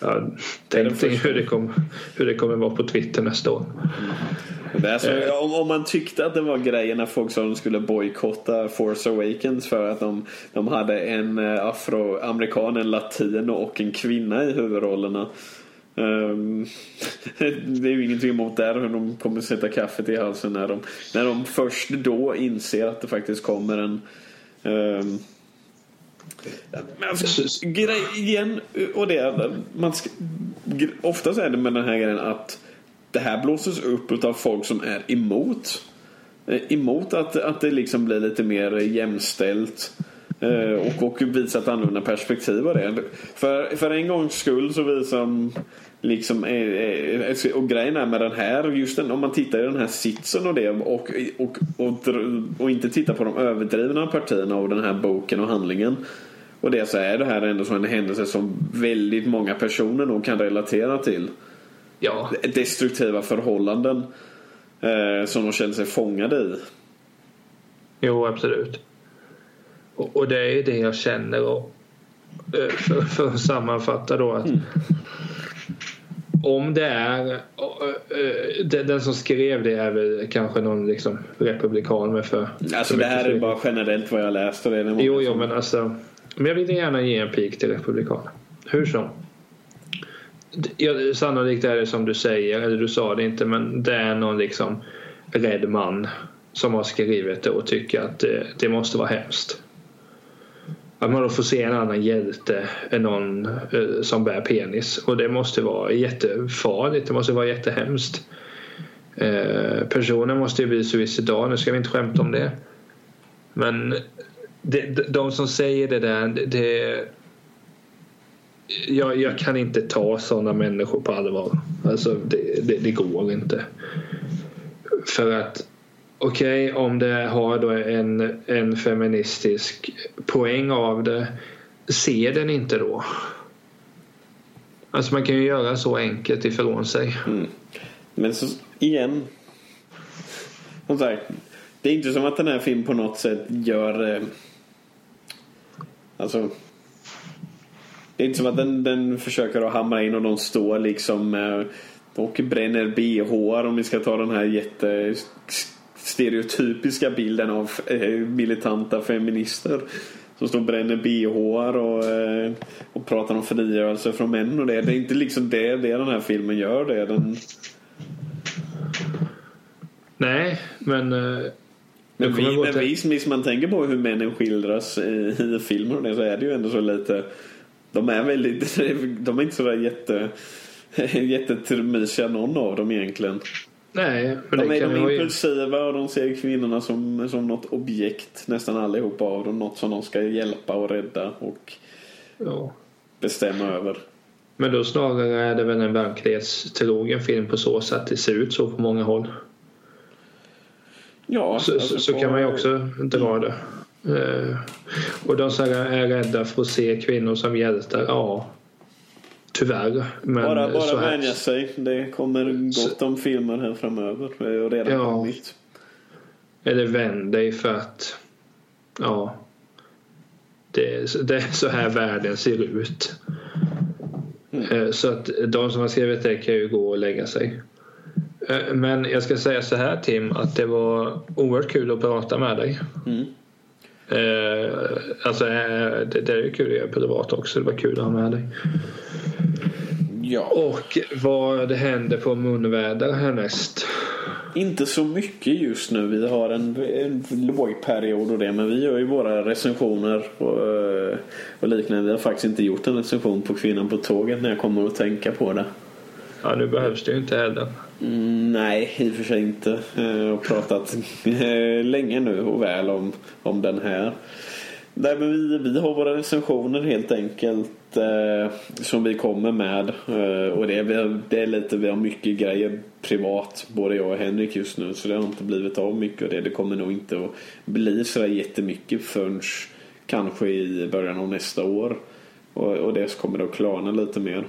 Ja, tänk dig hur det, kom, hur det kommer vara på Twitter nästa år. Mm. Alltså, eh. om, om, man tyckte att det var grejen när folk sa att de skulle bojkotta Force Awakens för att de, de hade en eh, afroamerikan, en latino och en kvinna i huvudrollerna. Um, *laughs* det är ju ingenting emot där hur de kommer sätta kaffet i halsen när de, när de först då inser att det faktiskt kommer en um, men alltså, grej igen och det man ska, oftast är det med den här grejen att det här blåses upp av folk som är emot. Eh, emot att, att det liksom blir lite mer jämställt och, och visar ett annorlunda perspektiv av det. För, för en gångs skull så visar liksom eh, eh, och grejen är med den här just den, om man tittar i den här sitsen och det och, och, och, och inte tittar på de överdrivna partierna av den här boken och handlingen och det så är det här ändå en händelse som väldigt många personer nog kan relatera till. Ja. Destruktiva förhållanden eh, som de känner sig fångade i. Jo, absolut. Och, och det är det jag känner och, eh, för, för att sammanfatta då att mm. om det är eh, den som skrev det är väl kanske någon liksom republikan med för Alltså det här är bara generellt vad jag läst och det är Jo, jo men alltså men jag vill gärna ge en pik till republikaner. Hur som. Ja, sannolikt är det som du säger, eller du sa det inte men det är någon liksom rädd man som har skrivit det och tycker att det, det måste vara hemskt att man då får se en annan hjälte än någon eh, som bär penis. Och det måste vara jättefarligt, det måste vara jättehemskt. Eh, personen måste ju bli suicidal, nu ska vi inte skämta om det. Men det, de som säger det där, det, jag, jag, kan inte ta sådana människor på allvar. Alltså det, det, det går inte. För att okej okay, om det har då en, en feministisk poäng av det se den inte då. Alltså man kan ju göra så enkelt ifrån sig. Mm. Men så igen. Som sagt. Det är inte som att den här filmen på något sätt gör... Eh, alltså. Det är inte som att den, den försöker att hamra in och de står liksom eh, och bränner bh om vi ska ta den här jätte stereotypiska bilden av eh, militanta feminister. Som står och bränner bh och, eh, och pratar om frigörelse från män och det. Det är inte liksom det, det den här filmen gör. Det. Den... Nej, men... eh, Men, vi, gå men till- man tänker på hur männen skildras i, i filmer och det så är det ju ändå så lite De är väldigt *laughs* De är inte sådär jätte *laughs* Jättemysiga någon av dem egentligen. Nej, men De är, de vara ju... impulsiva och de ser kvinnorna som, som något objekt nästan allihopa av dem. Något som de ska hjälpa och rädda och Ja. bestämma över. Men då snarare är det väl en verklighetstrogen film på så sätt det ser ut så på många håll. Ja, Så, alltså så, kan man ju också dra det. Eh, och de som är rädda för att se kvinnor som hjältar, ja. Tyvärr. Men Bara, bara vänja sig. Det kommer gott om filmer här framöver. Det har redan Ja. kommit. Eller vänd dig för att ja, det, är- det är så här världen ser ut. Mm. Eh, Så att de som har skrivit det kan ju gå och lägga sig. Eh, Men jag ska säga så här Tim, att det var oerhört kul att prata med dig. Mm. Eh, alltså, det, det är ju kul att göra privat också. Det var kul att ha med dig. Ja. Och vad händer på munväder härnäst. Inte så mycket just nu. Vi har en, en låg period och det. Men vi gör ju våra recensioner och, eh, och liknande. Vi har faktiskt inte gjort en recension på Kvinnan på tåget när jag kommer att tänka på det. Ja, nu behövs det ju inte heller. Mm, nej, i och för sig inte. Jag har pratat eh, länge nu och väl om, om den här. Nej, men vi, vi har våra recensioner helt enkelt eh, Eh, som vi kommer med. Eh, och det är, vi har- det är lite, vi har mycket grejer privat, både jag och Henrik just nu. Så det har inte blivit av mycket och det. Det kommer nog inte att bli sådär jättemycket förrän kanske i början av nästa år. Och, och det kommer att klarna lite mer.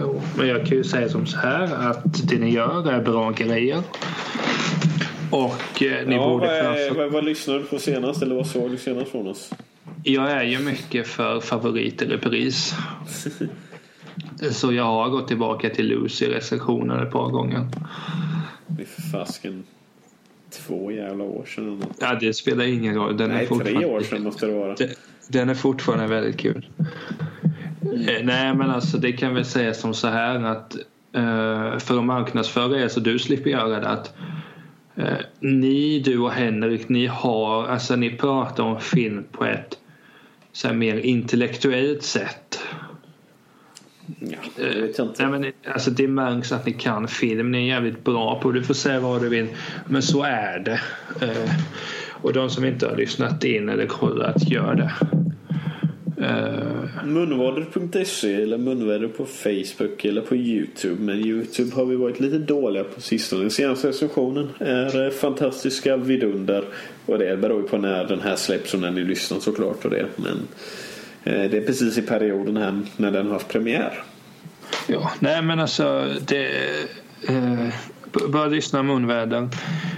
Jo, men jag kan ju säga som så här att det ni gör är bra grejer. Och eh, ni ja, borde vad, är, framför... vad, vad lyssnade du på senast eller vad såg du senast från oss? Jag är ju mycket för favorit i repris. *laughs* Så jag har gått tillbaka till Lucy-recensionen ett par gånger. Det är för fasken två jävla år sedan. Ja, det spelar ingen roll. Den är Nej, tre fortfarande- år sedan måste det vara. Den- är fortfarande väldigt kul. Eh, Nej men alltså det kan väl sägas som så här att eh, för att marknadsföra er så du slipper göra det att ni, du och Henrik, ni har, alltså ni pratar om film på ett så här mer intellektuellt sätt. Ja, det vet jag inte. Nej, men, alltså, det märks att ni kan film, ni är jävligt bra på det. Du får säga vad du vill, men så är det. Eh, och de som inte har lyssnat in eller kollat, gör det. Eh, Munvader.se eller munväder på Facebook eller på Youtube. Men Youtube har vi varit lite dåliga på sistone. Den senaste recensionen är eh, fantastiska vidunder. Och det beror ju på när den här släpps och när ni lyssnar såklart. Och det. Men eh, det är precis i perioden här när den har haft premiär. Ja, nej men alltså det... Eh, b- bara lyssna munväder.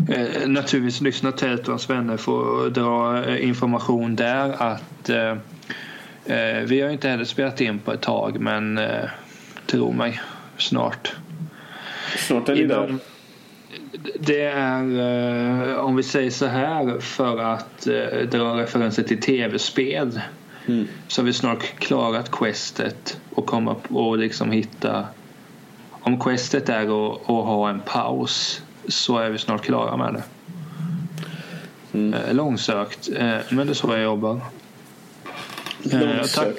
Eh, naturligtvis lyssna Tältons vänner får dra information där att eh, vi har inte heller spelat in på ett tag men eh, tro mig, snart. Snart är ni där. Det är, eh, om vi säger så här, för att eh, dra referenser till tv-spel Mm. så har vi snart klarat questet och komma och liksom hitta om questet är att, att ha en paus så är vi snart klara med det. Mm. Eh, Långsökt, eh, men det är så jag jobbar. Eh, tack,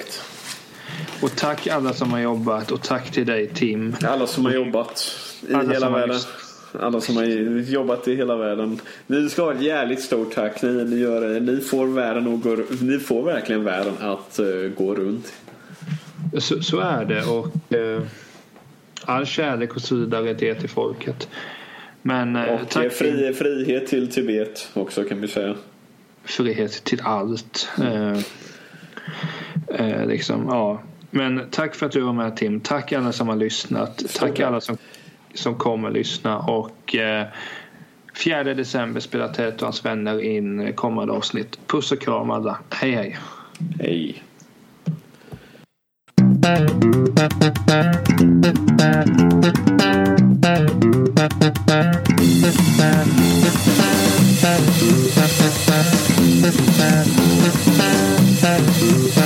och tack alla som har jobbat och tack till dig Tim. Alla som har jobbat i Alla hela har världen. lyssnat. Alla som har jobbat i hela världen. Ni ska ha ett jävligt stort tack. Ni, ni, gör, ni, får, världen att gå, ni får verkligen världen att eh, gå runt. Så, så är det och eh, all kärlek och solidaritet till folket. Men eh, Och tack fri, frihet till Tibet också kan vi säga. frihet till allt. Eh, Eh, liksom, ja. Men tack för att du var med Tim. Tack alla som har lyssnat. Tack alla som, som kommer lyssna. Och eh, 4 december spelar Ted och hans vänner in kommande avsnitt. Puss och kram alla. Hej hej. Hej. Thank you. you.